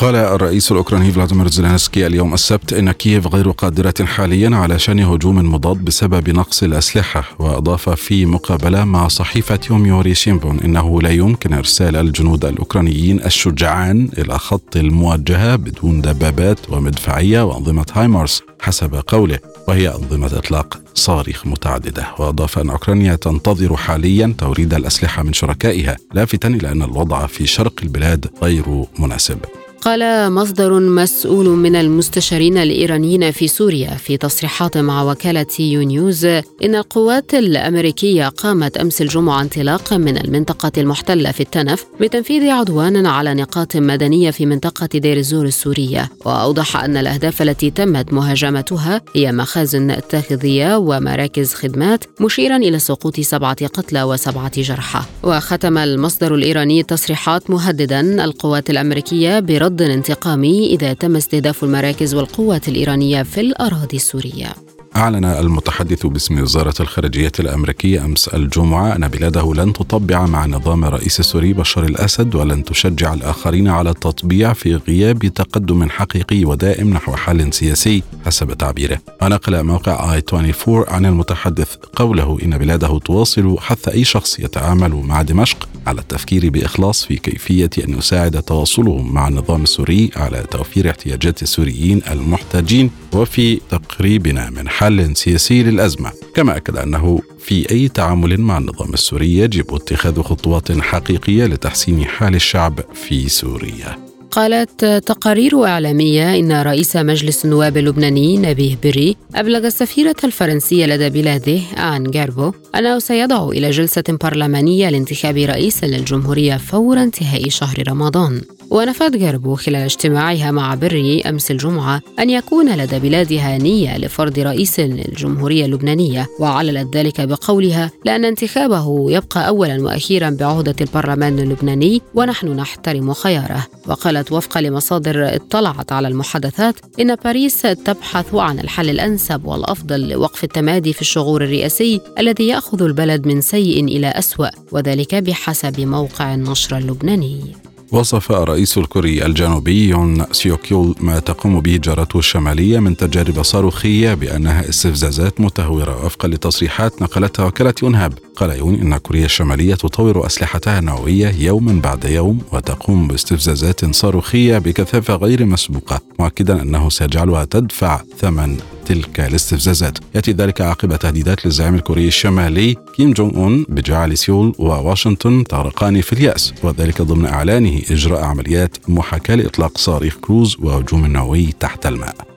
Speaker 2: قال الرئيس الأوكراني فلاديمير زيلينسكي اليوم السبت إن كييف غير قادرة حاليا على شن هجوم مضاد بسبب نقص الأسلحة وأضاف في مقابلة مع صحيفة يوميوري شيمبون إنه لا يمكن إرسال الجنود الأوكرانيين الشجعان إلى خط المواجهة بدون دبابات ومدفعية وأنظمة هايمارس حسب قوله وهي أنظمة إطلاق صواريخ متعددة. وأضاف أن أوكرانيا تنتظر حاليا توريد الأسلحة من شركائها لافتا إلى أن الوضع في شرق البلاد غير مناسب.
Speaker 1: قال مصدر مسؤول من المستشارين الإيرانيين في سوريا في تصريحات مع وكالة يو نيوز إن القوات الأمريكية قامت أمس الجمعة انطلاقا من المنطقة المحتلة في التنف بتنفيذ عدوان على نقاط مدنية في منطقة دير الزور السورية. وأوضح أن الأهداف التي تمت مهاجمتها هي مخازن تغذية ومراكز خدمات مشيرا إلى سقوط سبعة قتلى وسبعة جرحى. وختم المصدر الإيراني التصريحات مهددا القوات الأمريكية برد رد انتقامي إذا تم استهداف المراكز والقوات الإيرانية في الأراضي السورية.
Speaker 2: أعلن المتحدث باسم وزارة الخارجية الأمريكية أمس الجمعة أن بلاده لن تطبع مع نظام الرئيس السوري بشار الأسد ولن تشجع الآخرين على التطبيع في غياب تقدم حقيقي ودائم نحو حل سياسي حسب تعبيره. ونقل موقع آي 24 عن المتحدث قوله إن بلاده تواصل حث أي شخص يتعامل مع دمشق على التفكير بإخلاص في كيفية أن يساعد تواصلهم مع النظام السوري على توفير احتياجات السوريين المحتاجين. وفي تقريبنا من حل سياسي للأزمة كما أكد أنه في أي تعامل مع النظام السوري يجب اتخاذ خطوات حقيقية لتحسين حال الشعب في سوريا.
Speaker 1: قالت تقارير إعلامية إن رئيس مجلس النواب اللبناني نبيه بري أبلغ السفيرة الفرنسية لدى بلاده آن جاربو أنه سيدعو إلى جلسة برلمانية لانتخاب رئيس للجمهورية فور انتهاء شهر رمضان. ونفت جاربو خلال اجتماعها مع بري أمس الجمعة أن يكون لدى بلادها نية لفرض رئيس للجمهورية اللبنانية وعللت ذلك بقولها لأن انتخابه يبقى أولا وأخيرا بعهدة البرلمان اللبناني ونحن نحترم خياره. وقالت قالت وفقا لمصادر اطلعت على المحادثات إن باريس تبحث عن الحل الأنسب والأفضل لوقف التمادي في الشغور الرئاسي الذي يأخذ البلد من سيء إلى أسوأ وذلك بحسب موقع النشرة اللبناني.
Speaker 2: وصف الرئيس الكوري الجنوبي يون سيوكيول ما تقوم به جارته الشمالية من تجارب صاروخية بأنها استفزازات متهورة وفقا لتصريحات نقلتها وكالة يونهاب. قال يون إن كوريا الشمالية تطور أسلحتها النووية يوما بعد يوم وتقوم باستفزازات صاروخية بكثافة غير مسبوقة مؤكدا أنه سيجعلها تدفع ثمن تلك الاستفزازات. يأتي ذلك عقب تهديدات للزعيم الكوري الشمالي كيم جونغ أون بجعل سيول وواشنطن تغرقان في اليأس وذلك ضمن إعلانه إجراء عمليات محاكاة لإطلاق صواريخ كروز وهجوم نووي تحت الماء.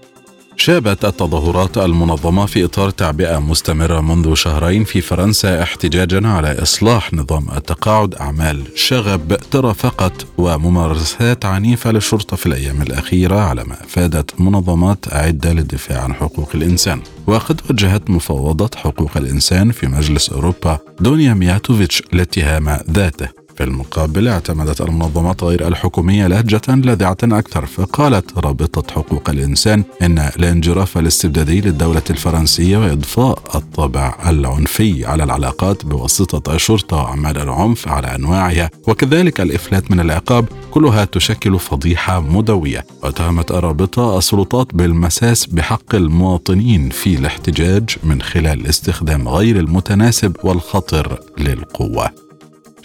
Speaker 2: شابت التظاهرات المنظمة في إطار تعبئة مستمرة منذ شهرين في فرنسا احتجاجا على إصلاح نظام التقاعد أعمال شغب ترافقت وممارسات عنيفة للشرطة في الأيام الأخيرة على ما أفادت منظمات عدة للدفاع عن حقوق الإنسان. وقد وجهت مفوضة حقوق الإنسان في مجلس أوروبا دونيا مياتوفيتش الاتهام ذاته. في المقابل اعتمدت المنظمات غير الحكومية لهجة لاذعة أكثر فقالت رابطة حقوق الإنسان إن الانجراف الاستبدادي للدولة الفرنسية وإضفاء الطابع العنفي على العلاقات بواسطة الشرطة وأعمال العنف على أنواعها وكذلك الإفلات من العقاب كلها تشكل فضيحة مدوية. واتهمت الرابطة السلطات بالمساس بحق المواطنين في الاحتجاج من خلال الاستخدام غير المتناسب والخطر للقوة.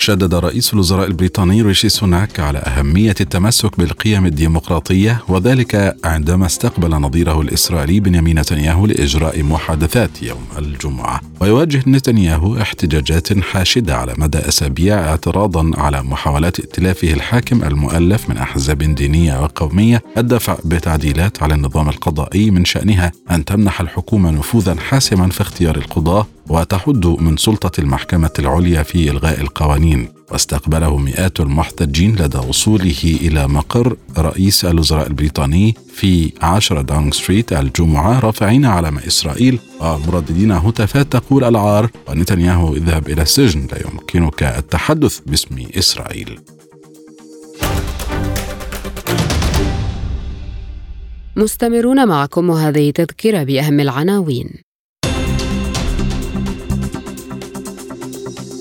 Speaker 2: شدد رئيس الوزراء البريطاني ريشي سوناك على أهمية التمسك بالقيم الديمقراطية وذلك عندما استقبل نظيره الإسرائيلي بنيامين نتنياهو لإجراء محادثات يوم الجمعة. ويواجه نتنياهو احتجاجات حاشدة على مدى أسابيع اعتراضا على محاولات ائتلافه الحاكم المؤلف من أحزاب دينية وقومية الدفع بتعديلات على النظام القضائي من شأنها أن تمنح الحكومة نفوذا حاسما في اختيار القضاة وتحد من سلطة المحكمة العليا في إلغاء القوانين واستقبله مئات المحتجين لدى وصوله إلى مقر رئيس الوزراء البريطاني في 10 داونغ ستريت الجمعة رافعين علم إسرائيل ومرددين هتافات تقول العار ونتنياهو اذهب إلى السجن لا يمكنك التحدث باسم إسرائيل.
Speaker 1: مستمرون معكم وهذه تذكرة بأهم العناوين.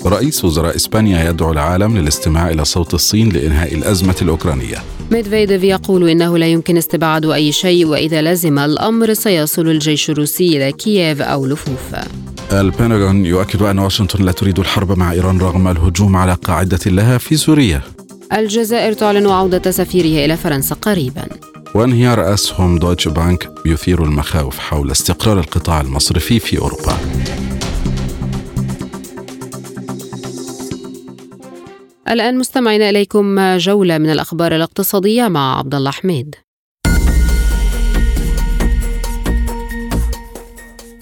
Speaker 2: رئيس وزراء إسبانيا يدعو العالم للاستماع إلى صوت الصين لإنهاء الأزمة الأوكرانية.
Speaker 1: ميدفيديف يقول إنه لا يمكن استبعاد أي شيء وإذا لزم الأمر سيصل الجيش الروسي إلى كييف أو لفوف.
Speaker 2: البنتاغون يؤكد أن واشنطن لا تريد الحرب مع إيران رغم الهجوم على قاعدة لها في سوريا.
Speaker 1: الجزائر تعلن عودة سفيرها إلى فرنسا قريبا.
Speaker 2: وانهيار أسهم دويتش بانك يثير المخاوف حول استقرار القطاع المصرفي في أوروبا.
Speaker 1: الآن مستمعين إليكم جولة من الأخبار الاقتصادية مع عبد الله حميد.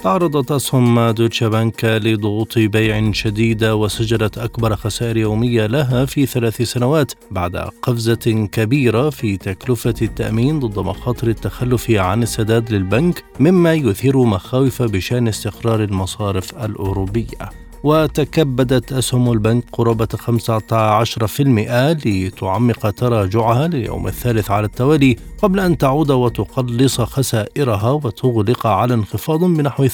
Speaker 7: تعرضت أسهم دوتشا بنك لضغوط بيع شديدة وسجلت أكبر خسائر يومية لها في ثلاث سنوات بعد قفزة كبيرة في تكلفة التأمين ضد مخاطر التخلف عن السداد للبنك مما يثير مخاوف بشأن استقرار المصارف الأوروبية. وتكبدت أسهم البنك قرابة 15% لتعمق تراجعها لليوم الثالث على التوالي. قبل أن تعود وتقلص خسائرها وتغلق على انخفاض بنحو 3%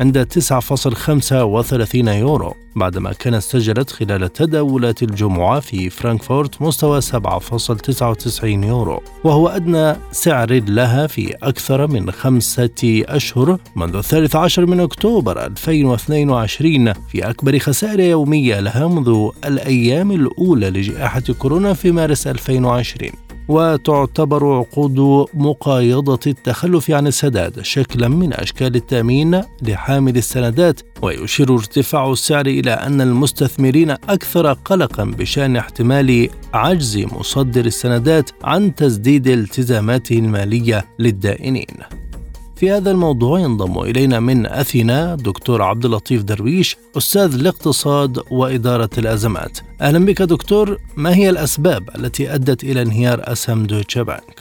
Speaker 7: عند 9.35 يورو بعدما كانت سجلت خلال تداولات الجمعة في فرانكفورت مستوى 7.99 يورو وهو أدنى سعر لها في أكثر من خمسة أشهر منذ الثالث عشر من أكتوبر 2022 في أكبر خسائر يومية لها منذ الأيام الأولى لجائحة كورونا في مارس 2020 وتعتبر عقود مقايضة التخلف عن السداد شكلا من أشكال التأمين لحامل السندات ويشير ارتفاع السعر إلى أن المستثمرين أكثر قلقا بشأن احتمال عجز مصدر السندات عن تسديد التزاماته المالية للدائنين. في هذا الموضوع ينضم إلينا من أثينا دكتور عبد اللطيف درويش أستاذ الاقتصاد وإدارة الأزمات أهلا بك دكتور ما هي الأسباب التي أدت إلى انهيار أسهم دويتشا بانك؟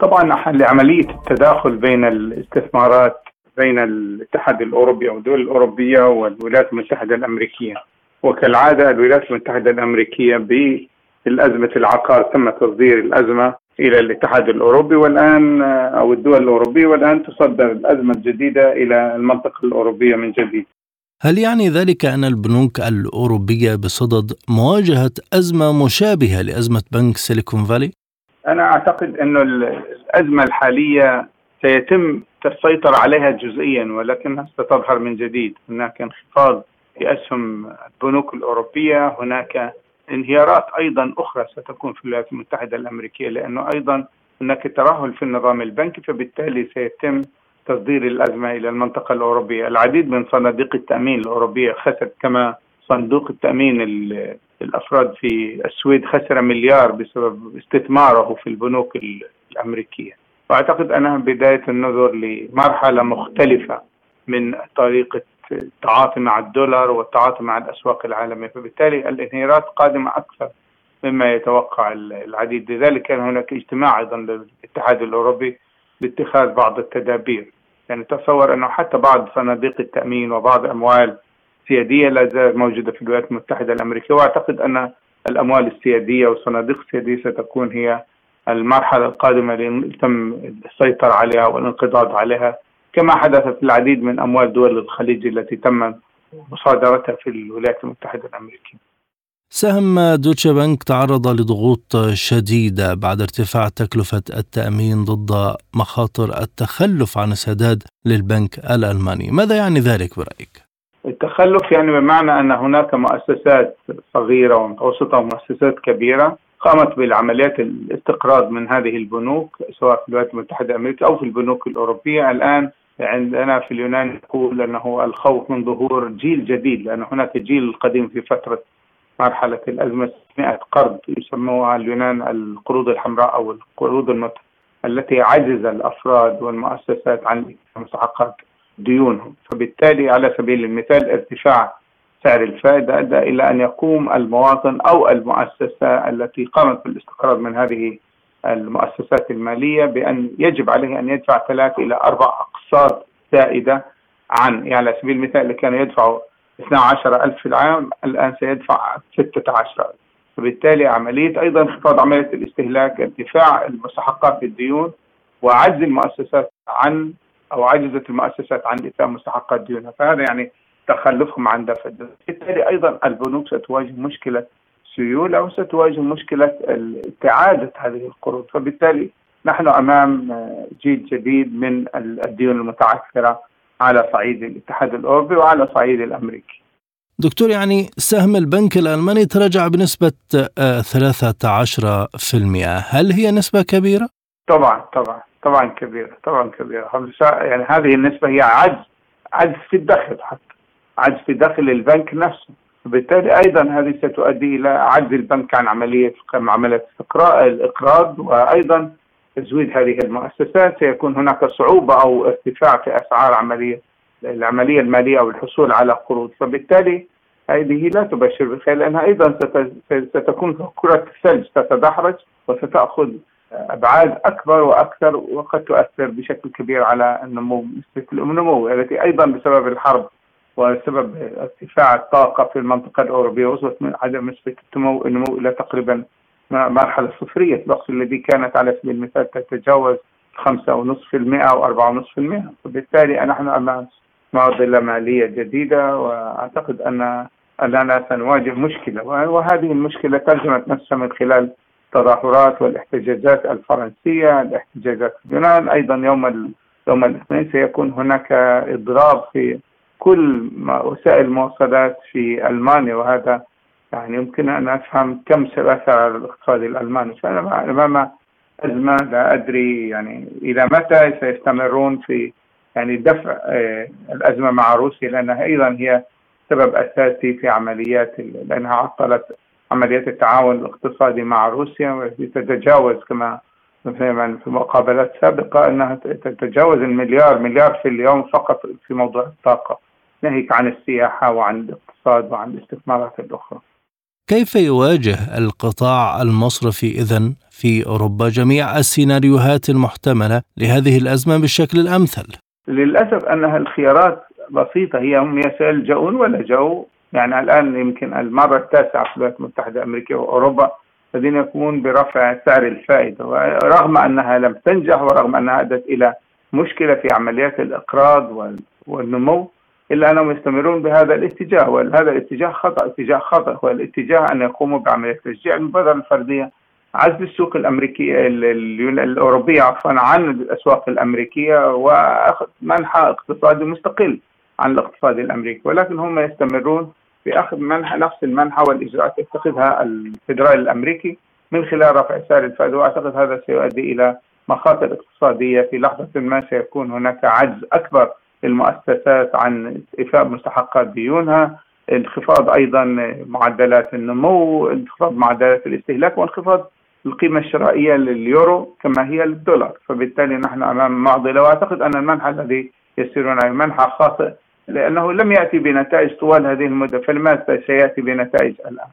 Speaker 8: طبعا لعملية التداخل بين الاستثمارات بين الاتحاد الأوروبي أو الدول الأوروبية والولايات المتحدة الأمريكية وكالعادة الولايات المتحدة الأمريكية بالأزمة العقار تم تصدير الأزمة إلى الاتحاد الأوروبي والآن أو الدول الأوروبية والآن تصدر الأزمة الجديدة إلى المنطقة الأوروبية من جديد.
Speaker 7: هل يعني ذلك أن البنوك الأوروبية بصدد مواجهة أزمة مشابهة لأزمة بنك سيليكون فالي؟
Speaker 8: أنا أعتقد انه الأزمة الحالية سيتم السيطرة عليها جزئيا ولكنها ستظهر من جديد، هناك انخفاض في أسهم البنوك الأوروبية، هناك انهيارات أيضا أخرى ستكون في الولايات المتحدة الأمريكية لأنه أيضا هناك ترهل في النظام البنكي فبالتالي سيتم تصدير الأزمة إلى المنطقة الأوروبية، العديد من صناديق التأمين الأوروبية خسرت كما صندوق التأمين الأفراد في السويد خسر مليار بسبب استثماره في البنوك الأمريكية. وأعتقد أنها بداية النظر لمرحلة مختلفة من طريقة التعاطي مع الدولار والتعاطي مع الأسواق العالمية. فبالتالي الانهيارات قادمة أكثر مما يتوقع العديد. لذلك كان هناك اجتماع أيضا للاتحاد الأوروبي لاتخاذ بعض التدابير. يعني تصور أنه حتى بعض صناديق التأمين وبعض أموال سيادية لا زالت موجودة في الولايات المتحدة الأمريكية وأعتقد أن الأموال السيادية والصناديق السيادية ستكون هي المرحلة القادمة اللي تم السيطرة عليها والانقضاض عليها. كما حدث في العديد من أموال دول الخليج التي تم مصادرتها في الولايات المتحدة الأمريكية.
Speaker 7: سهم دوتشا بنك تعرض لضغوط شديدة بعد ارتفاع تكلفة التأمين ضد مخاطر التخلف عن السداد للبنك الألماني. ماذا يعني ذلك برأيك؟
Speaker 8: التخلف يعني بمعنى أن هناك مؤسسات صغيرة ومتوسطة ومؤسسات كبيرة قامت بالعمليات الاستقراض من هذه البنوك سواء في الولايات المتحدة الأمريكية أو في البنوك الأوروبية. الآن عندنا في اليونان نقول أنه الخوف من ظهور جيل جديد لأن هناك جيل قديم في فترة مرحلة الأزمة 600 قرض يسموها اليونان القروض الحمراء أو القروض المت... التي عجز الأفراد والمؤسسات عن مستحقات ديونهم. فبالتالي على سبيل المثال ارتفاع سعر الفائدة أدى إلى أن يقوم المواطن أو المؤسسة التي قامت بالاستقراض من هذه المؤسسات المالية بأن يجب عليه أن يدفع ثلاث إلى أربع أقساط زائدة عن يعني على سبيل المثال اللي كانوا يدفعوا 12 ألف في العام الآن سيدفع 16 ألف فبالتالي عملية أيضا انخفاض عملية الاستهلاك ارتفاع المستحقات بالديون وعجز المؤسسات عن أو عجزت المؤسسات عن إيفاء مستحقات ديونها. فهذا يعني تخلفهم عن دفع. الدين بالتالي أيضا البنوك ستواجه سيولة وستواجه مشكلة إعادة هذه القروض. فبالتالي نحن أمام جيل جديد من الديون المتعثرة على صعيد الاتحاد الأوروبي وعلى صعيد الأمريكي.
Speaker 7: دكتور يعني سهم البنك الألماني تراجع بنسبة 13% آه، هل هي نسبة كبيرة؟
Speaker 8: طبعا طبعا طبعا كبيرة طبعا كبيرة. يعني هذه النسبة هي عجز عجز في الدخل حتى عجز في دخل البنك نفسه. وبالتالي أيضا هذه ستؤدي إلى عجز البنك عن عملية عملية الإقراض وأيضا تزويد هذه المؤسسات. سيكون هناك صعوبة أو ارتفاع في أسعار عمليه العملية المالية أو الحصول على قروض. فبالتالي هذه لا تبشر بالخير لأنها أيضا ستكون كرة ثلج ستتدحرج وستأخذ أبعاد أكبر وأكثر وقد تؤثر بشكل كبير على النمو نسبة النمو التي أيضا بسبب الحرب وسبب ارتفاع الطاقة في المنطقة الأوروبية وصلت من عدم نسبة النمو النمو إلى تقريبا مرحلة صفرية. الوقت الذي كانت على سبيل المثال تتجاوز 5.5% أو 4.5% وبالتالي نحن أمام معضلة مالية جديدة وأعتقد أن أننا سنواجه مشكلة وهذه المشكلة ترجمت نفسها من خلال التظاهرات والاحتجاجات الفرنسية الاحتجاجات في اليونان أيضا يوم يوم الاثنين سيكون هناك إضراب في كل وسائل المواصلات في ألمانيا وهذا يعني يمكن أن أفهم كم سيؤثر على الاقتصاد الألماني. فأنا أمام أزمة لا أدري يعني إلى متى سيستمرون في يعني دفع آه، الأزمة مع روسيا لأنها أيضا هي سبب أساسي في عمليات لأنها عطلت عمليات التعاون الاقتصادي مع روسيا والتي تتجاوز كما في مقابلات سابقة أنها تتجاوز المليار مليار في اليوم فقط في موضوع الطاقة. ناهيك عن السياحة وعن الاقتصاد وعن الاستثمارات الأخرى.
Speaker 7: كيف يواجه القطاع المصرفي إذن في أوروبا جميع السيناريوهات المحتملة لهذه الأزمة بالشكل الأمثل؟
Speaker 8: للأسف أنها الخيارات بسيطة. هي هم يلجؤون ولا جو؟ يعني الآن يمكن المرة التاسعة في الولايات المتحدة الأمريكية وأوروبا الذين يقومون برفع سعر الفائدة ورغم أنها لم تنجح ورغم أنها أدت إلى مشكلة في عمليات الإقراض والنمو إلا أنهم يستمرون بهذا الاتجاه وهذا الاتجاه خطأ اتجاه خطأ هو الاتجاه أن يقوموا بعملية تشجيع المبادرة الفردية عزل السوق الأمريكية الأوروبية عفوا عن الأسواق الأمريكية وأخذ منحى اقتصادي مستقل عن الاقتصاد الأمريكي. ولكن هم يستمرون بأخذ منحى نفس المنحى والإجراءات يتخذها الفدرالي الأمريكي من خلال رفع سعر الفائدة. وأعتقد هذا سيؤدي إلى مخاطر اقتصادية في لحظة ما سيكون هناك عجز أكبر المؤسسات عن إيفاء مستحقات ديونها انخفاض أيضا معدلات النمو انخفاض معدلات الاستهلاك وانخفاض القيمة الشرائية لليورو كما هي للدولار. فبالتالي نحن أمام معضلة وأعتقد أن المنحى الذي يسيرون عليه منحى خاطئ لأنه لم يأتي بنتائج طوال هذه المدة فلماذا سيأتي بنتائج الآن؟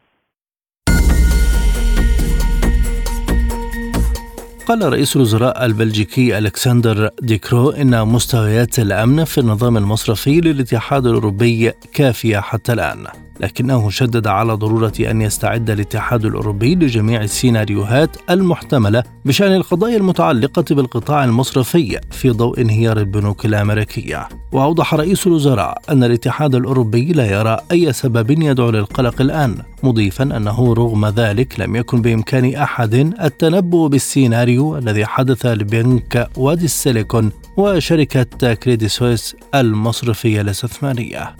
Speaker 7: قال رئيس الوزراء البلجيكي ألكسندر ديكرو إن مستويات الأمن في النظام المصرفي للاتحاد الأوروبي كافية حتى الآن. لكنه شدد على ضرورة أن يستعد الاتحاد الأوروبي لجميع السيناريوهات المحتملة بشأن القضايا المتعلقة بالقطاع المصرفي في ضوء انهيار البنوك الأمريكية. وأوضح رئيس الوزراء أن الاتحاد الأوروبي لا يرى أي سبب يدعو للقلق الآن مضيفا أنه رغم ذلك لم يكن بإمكان أحد التنبؤ بالسيناريو الذي حدث لبنك وادي السيليكون وشركة كريدي سويس المصرفية الاستثمارية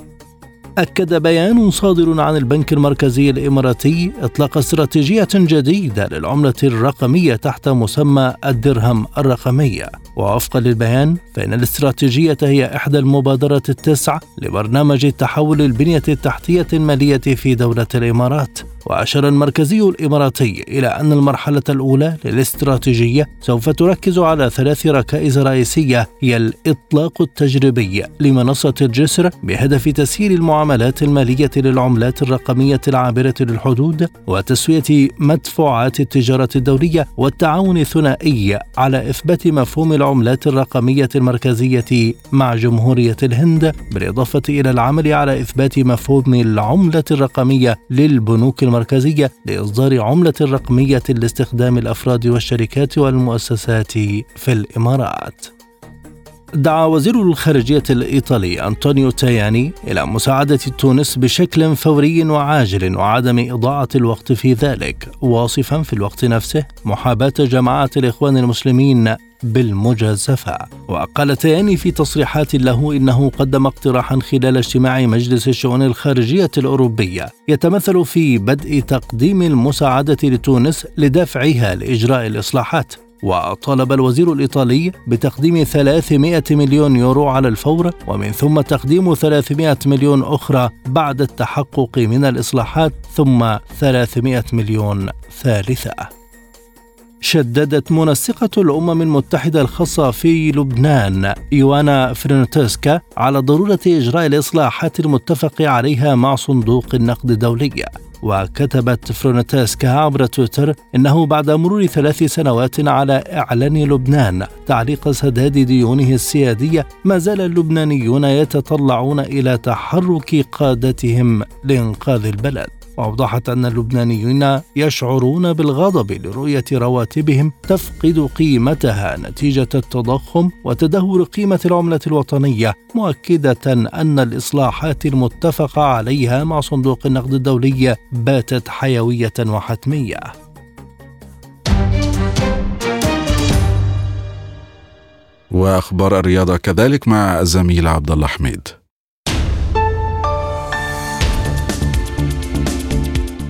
Speaker 7: أكد بيان صادر عن البنك المركزي الإماراتي إطلاق استراتيجية جديدة للعملة الرقمية تحت مسمى الدرهم الرقمي ووفقا للبيان فإن الاستراتيجية هي إحدى المبادرات التسع لبرنامج تحول البنية التحتية المالية في دولة الإمارات. وأشار المركزي الإماراتي إلى أن المرحلة الأولى للاستراتيجية سوف تركز على ثلاث ركائز رئيسية هي الإطلاق التجريبي لمنصة الجسر بهدف تسهيل المعاملات المالية للعملات الرقمية العابرة للحدود وتسوية مدفوعات التجارة الدولية والتعاون الثنائي على إثبات مفهوم العملات الرقمية المركزية مع جمهورية الهند بالإضافة إلى العمل على إثبات مفهوم العملة الرقمية للبنوك المركزية لإصدار عملة رقمية لاستخدام الأفراد والشركات والمؤسسات في الإمارات. دعا وزير الخارجية الإيطالي أنطونيو تاياني إلى مساعدة تونس بشكل فوري وعاجل وعدم إضاعة الوقت في ذلك واصفا في الوقت نفسه محاباة جماعة الإخوان المسلمين بالمجازفة. وقال تياني في تصريحات له إنه قدم اقتراحا خلال اجتماع مجلس الشؤون الخارجية الأوروبية. يتمثل في بدء تقديم المساعدة لتونس لدفعها لإجراء الإصلاحات. وطالب الوزير الإيطالي بتقديم 300 مليون يورو على الفور ومن ثم تقديم 300 مليون أخرى بعد التحقق من الإصلاحات ثم 300 مليون ثالثة. شددت منسقة الأمم المتحدة الخاصة في لبنان. إيوانا فرنتسكا على ضرورة إجراء الإصلاحات المتفق عليها مع صندوق النقد الدولي. وكتبت فرونتاسكا عبر تويتر إنه بعد مرور ثلاث سنوات على إعلان لبنان تعليق سداد ديونه السياديه ما زال اللبنانيون يتطلعون إلى تحرك قادتهم لإنقاذ البلد. وأوضحت أن اللبنانيين يشعرون بالغضب لرؤية رواتبهم تفقد قيمتها نتيجة التضخم وتدهور قيمة العملة الوطنية مؤكدة أن الإصلاحات المتفق عليها مع صندوق النقد الدولي باتت حيوية وحتمية.
Speaker 2: وأخبار الرياضة كذلك مع الزميل عبد الله حميد.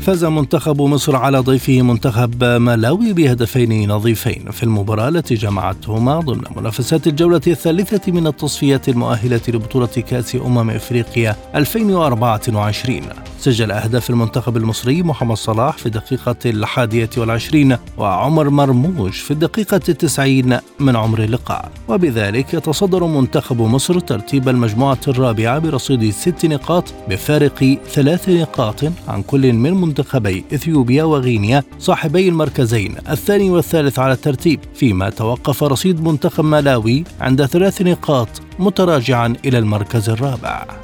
Speaker 7: فاز منتخب مصر على ضيفه منتخب ملاوي بهدفين نظيفين. في المباراة التي جمعتهما ضمن منافسات الجولة الثالثة من التصفيات المؤهلة لبطولة كأس أمم إفريقيا 2024 سجل أهداف المنتخب المصري محمد صلاح في الدقيقة الحادية والعشرين وعمر مرموش في الدقيقة التسعين من عمر اللقاء. وبذلك يتصدر منتخب مصر ترتيب المجموعة الرابعة برصيد ست نقاط بفارق ثلاث نقاط عن كل من منتخبي إثيوبيا وغينيا صاحبي المركزين الثاني والثالث على الترتيب. فيما توقف رصيد منتخب مالاوي عند ثلاث نقاط متراجعا إلى المركز الرابع.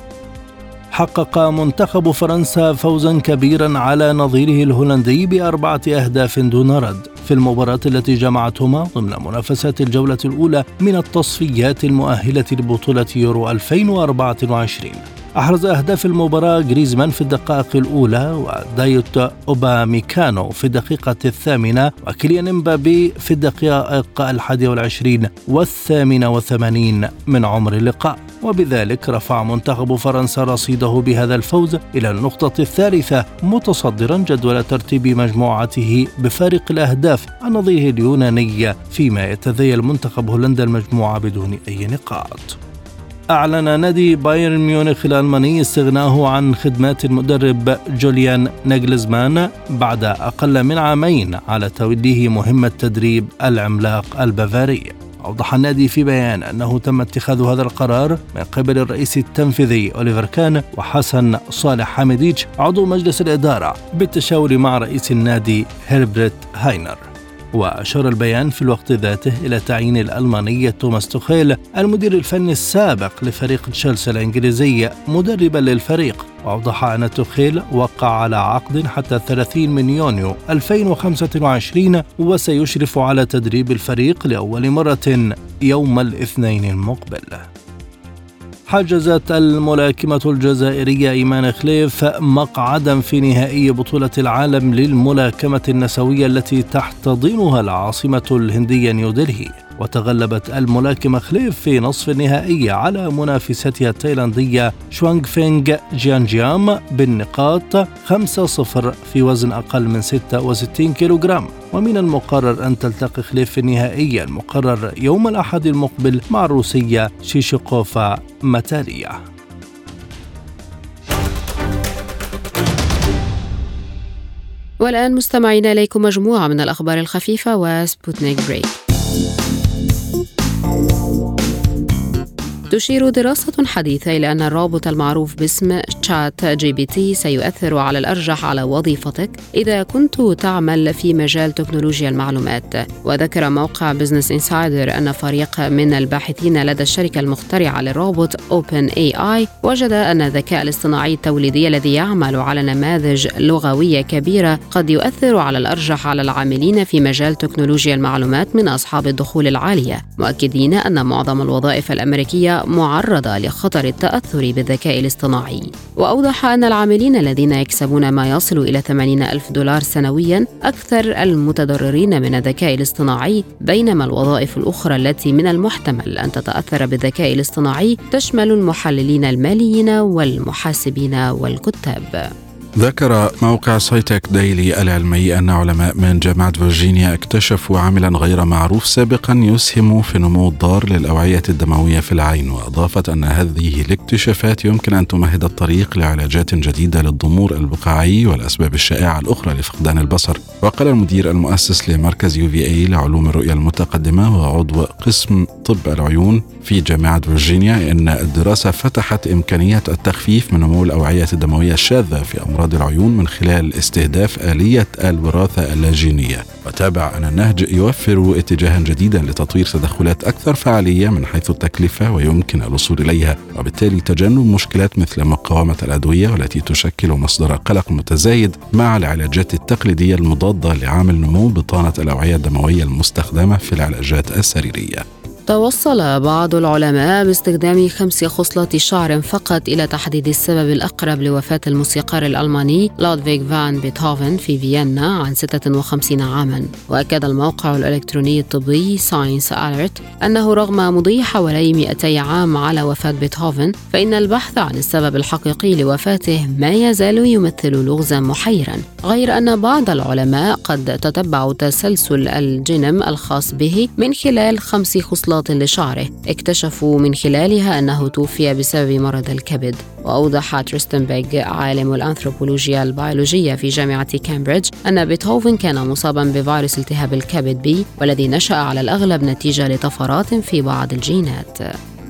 Speaker 7: حقق منتخب فرنسا فوزا كبيرا على نظيره الهولندي بأربعة أهداف دون رد. في المباراة التي جمعتهما ضمن منافسات الجولة الأولى من التصفيات المؤهلة لبطولة يورو 2024 أحرز أهداف المباراة غريزمان في الدقائق الأولى ودايوت أوباميكانو في الدقيقة الثامنة وكيليان إمبابي في الدقائق الحادية والعشرين والثامنة وثمانين من عمر اللقاء. وبذلك رفع منتخب فرنسا رصيده بهذا الفوز إلى النقطة الثالثة متصدرا جدول ترتيب مجموعته بفارق الأهداف عن نظيره اليوناني فيما يتذيل منتخب هولندا المجموعة بدون أي نقاط. أعلن نادي بايرن ميونخ الألماني استغناءه عن خدمات المدرب جوليان ناجلزمان بعد أقل من عامين على توليه مهمة تدريب العملاق البافاري. أوضح النادي في بيان أنه تم اتخاذ هذا القرار من قبل الرئيس التنفيذي أوليفر كان وحسن صالح حميديتش عضو مجلس الإدارة بالتشاور مع رئيس النادي هيربرت هاينر. وأشار البيان في الوقت ذاته إلى تعيين الألماني توماس توخيل المدير الفني السابق لفريق تشيلسي الإنجليزي مدربا للفريق. وأوضح أن توخيل وقع على عقد حتى 30 من يونيو 2025 وسيشرف على تدريب الفريق لأول مرة يوم الاثنين المقبل. حجزت الملاكمة الجزائرية إيمان خليف مقعدا في نهائي بطولة العالم للملاكمة النسوية التي تحتضنها العاصمة الهندية نيودلهي وتغلبت الملاكمة خليف في نصف النهائي على منافستها التايلاندية شوانغ فينغ جيانجيام بالنقاط 5-0 في وزن أقل من 66 كيلوغرام. ومن المقرر أن تلتقي خليف في النهائي المقرر يوم الأحد المقبل مع الروسية شيشيقوفا ماتاليا
Speaker 1: والآن مستمعين إليكم مجموعة من الأخبار الخفيفة وسبوتنيك break. Thank you. تشير دراسة حديثة إلى أن الروبوت المعروف باسم ChatGPT سيؤثر على الأرجح على وظيفتك إذا كنت تعمل في مجال تكنولوجيا المعلومات. وذكر موقع Business Insider أن فريق من الباحثين لدى الشركة المخترعة للروبوت OpenAI وجد أن الذكاء الاصطناعي التوليدي الذي يعمل على نماذج لغوية كبيرة قد يؤثر على الأرجح على العاملين في مجال تكنولوجيا المعلومات من أصحاب الدخول العالية. مؤكدين أن معظم الوظائف الأمريكية معرضة لخطر التأثر بالذكاء الاصطناعي. وأوضح أن العاملين الذين يكسبون ما يصل إلى 80 ألف دولار سنويا أكثر المتضررين من الذكاء الاصطناعي بينما الوظائف الأخرى التي من المحتمل أن تتأثر بالذكاء الاصطناعي تشمل المحللين الماليين والمحاسبين والكتاب.
Speaker 2: ذكر موقع SciTechDaily العلمي أن علماء من جامعة فيرجينيا اكتشفوا عاملا غير معروف سابقا يسهم في النمو الضار للأوعية الدموية في العين وأضافت أن هذه الاكتشافات يمكن أن تمهد الطريق لعلاجات جديدة للضمور البقاعي والأسباب الشائعة الأخرى لفقدان البصر. وقال المدير المؤسس لمركز UVA لعلوم الرؤية المتقدمة وعضو قسم طب العيون في جامعة فيرجينيا أن الدراسة فتحت إمكانية التخفيف من نمو الأوعية الدموية الشاذة في أمراض العيون من خلال استهداف آلية الوراثة اللاجينية. وتابع أن النهج يوفر اتجاها جديدا لتطوير تدخلات أكثر فعالية من حيث التكلفة ويمكن الوصول إليها. وبالتالي تجنب مشكلات مثل مقاومة الأدوية والتي تشكل مصدر قلق متزايد مع العلاجات التقليدية المضادة لعامل نمو بطانة الأوعية الدموية المستخدمة في العلاجات السريرية.
Speaker 1: توصل بعض العلماء باستخدام خمس خصلات شعر فقط إلى تحديد السبب الأقرب لوفاة الموسيقار الألماني لودفيغ فان بيتهوفن في فيينا عن 56 عاما. وأكد الموقع الإلكتروني الطبي ScienceAlert أنه رغم مضي حوالي 200 عام على وفاة بيتهوفن فإن البحث عن السبب الحقيقي لوفاته ما يزال يمثل لغزا محيرا. غير أن بعض العلماء قد تتبعوا تسلسل الجينوم الخاص به من خلال خمس خصلات لشعره اكتشفوا من خلالها أنه توفي بسبب مرض الكبد. وأوضح تريستان بيغ عالم الأنثروبولوجيا البيولوجية في جامعة كامبريدج أن بيتهوفن كان مصابا بفيروس التهاب الكبد بي والذي نشأ على الأغلب نتيجة لطفرات في بعض الجينات.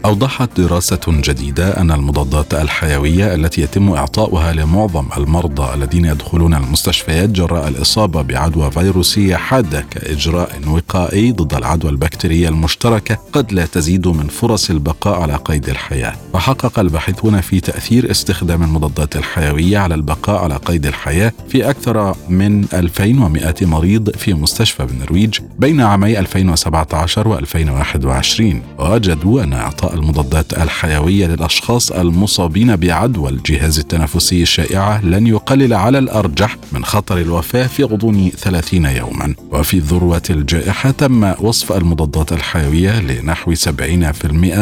Speaker 2: أوضحت دراسة جديدة أن المضادات الحيوية التي يتم إعطاؤها لمعظم المرضى الذين يدخلون المستشفيات جراء الإصابة بعدوى فيروسية حادة كإجراء وقائي ضد العدوى البكتيرية المشتركة قد لا تزيد من فرص البقاء على قيد الحياة. وحقق الباحثون في تأثير استخدام المضادات الحيوية على البقاء على قيد الحياة في أكثر من 2100 مريض في مستشفى بالنرويج بين عامي 2017 و2021 ووجدوا أن إعطاء المضادات الحيوية للأشخاص المصابين بعدوى الجهاز التنفسي الشائعة لن يقلل على الأرجح من خطر الوفاة في غضون 30 يوما. وفي ذروه الجائحة تم وصف المضادات الحيوية لنحو 70%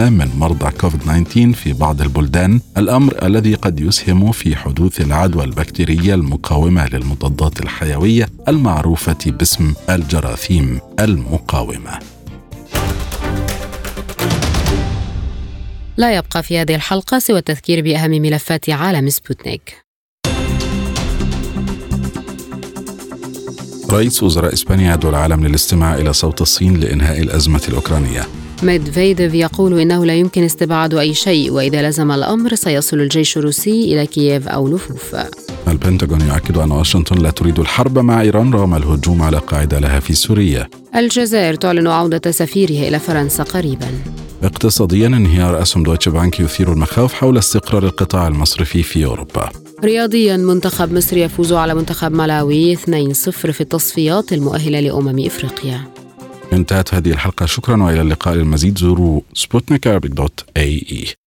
Speaker 2: من مرضى كوفيد 19 في بعض البلدان. الأمر الذي قد يسهم في حدوث العدوى البكتيرية المقاومة للمضادات الحيوية المعروفة باسم الجراثيم المقاومة.
Speaker 1: لا يبقى في هذه الحلقة سوى التذكير بأهم ملفات عالم سبوتنيك.
Speaker 2: رئيس وزراء إسبانيا يدعو العالم للاستماع إلى صوت الصين لإنهاء الأزمة الأوكرانية.
Speaker 1: ميدفيديف يقول إنه لا يمكن استبعاد أي شيء وإذا لزم الأمر سيصل الجيش الروسي إلى كييف أو لفوف
Speaker 2: البنتاغون يؤكد أن واشنطن لا تريد الحرب مع إيران رغم الهجوم على قاعدة لها في سوريا.
Speaker 1: الجزائر تعلن عودة سفيرها إلى فرنسا قريبا.
Speaker 2: اقتصاديا انهيار أسهم دويتش بانك يثير المخاوف حول استقرار القطاع المصرفي في أوروبا.
Speaker 1: رياضيا منتخب مصر يفوز على منتخب ملاوي 2-0 في التصفيات المؤهلة لأمم إفريقيا.
Speaker 2: انتهت هذه الحلقة. شكرا وإلى اللقاء المزيد. زوروا سبوتنيك dot AE.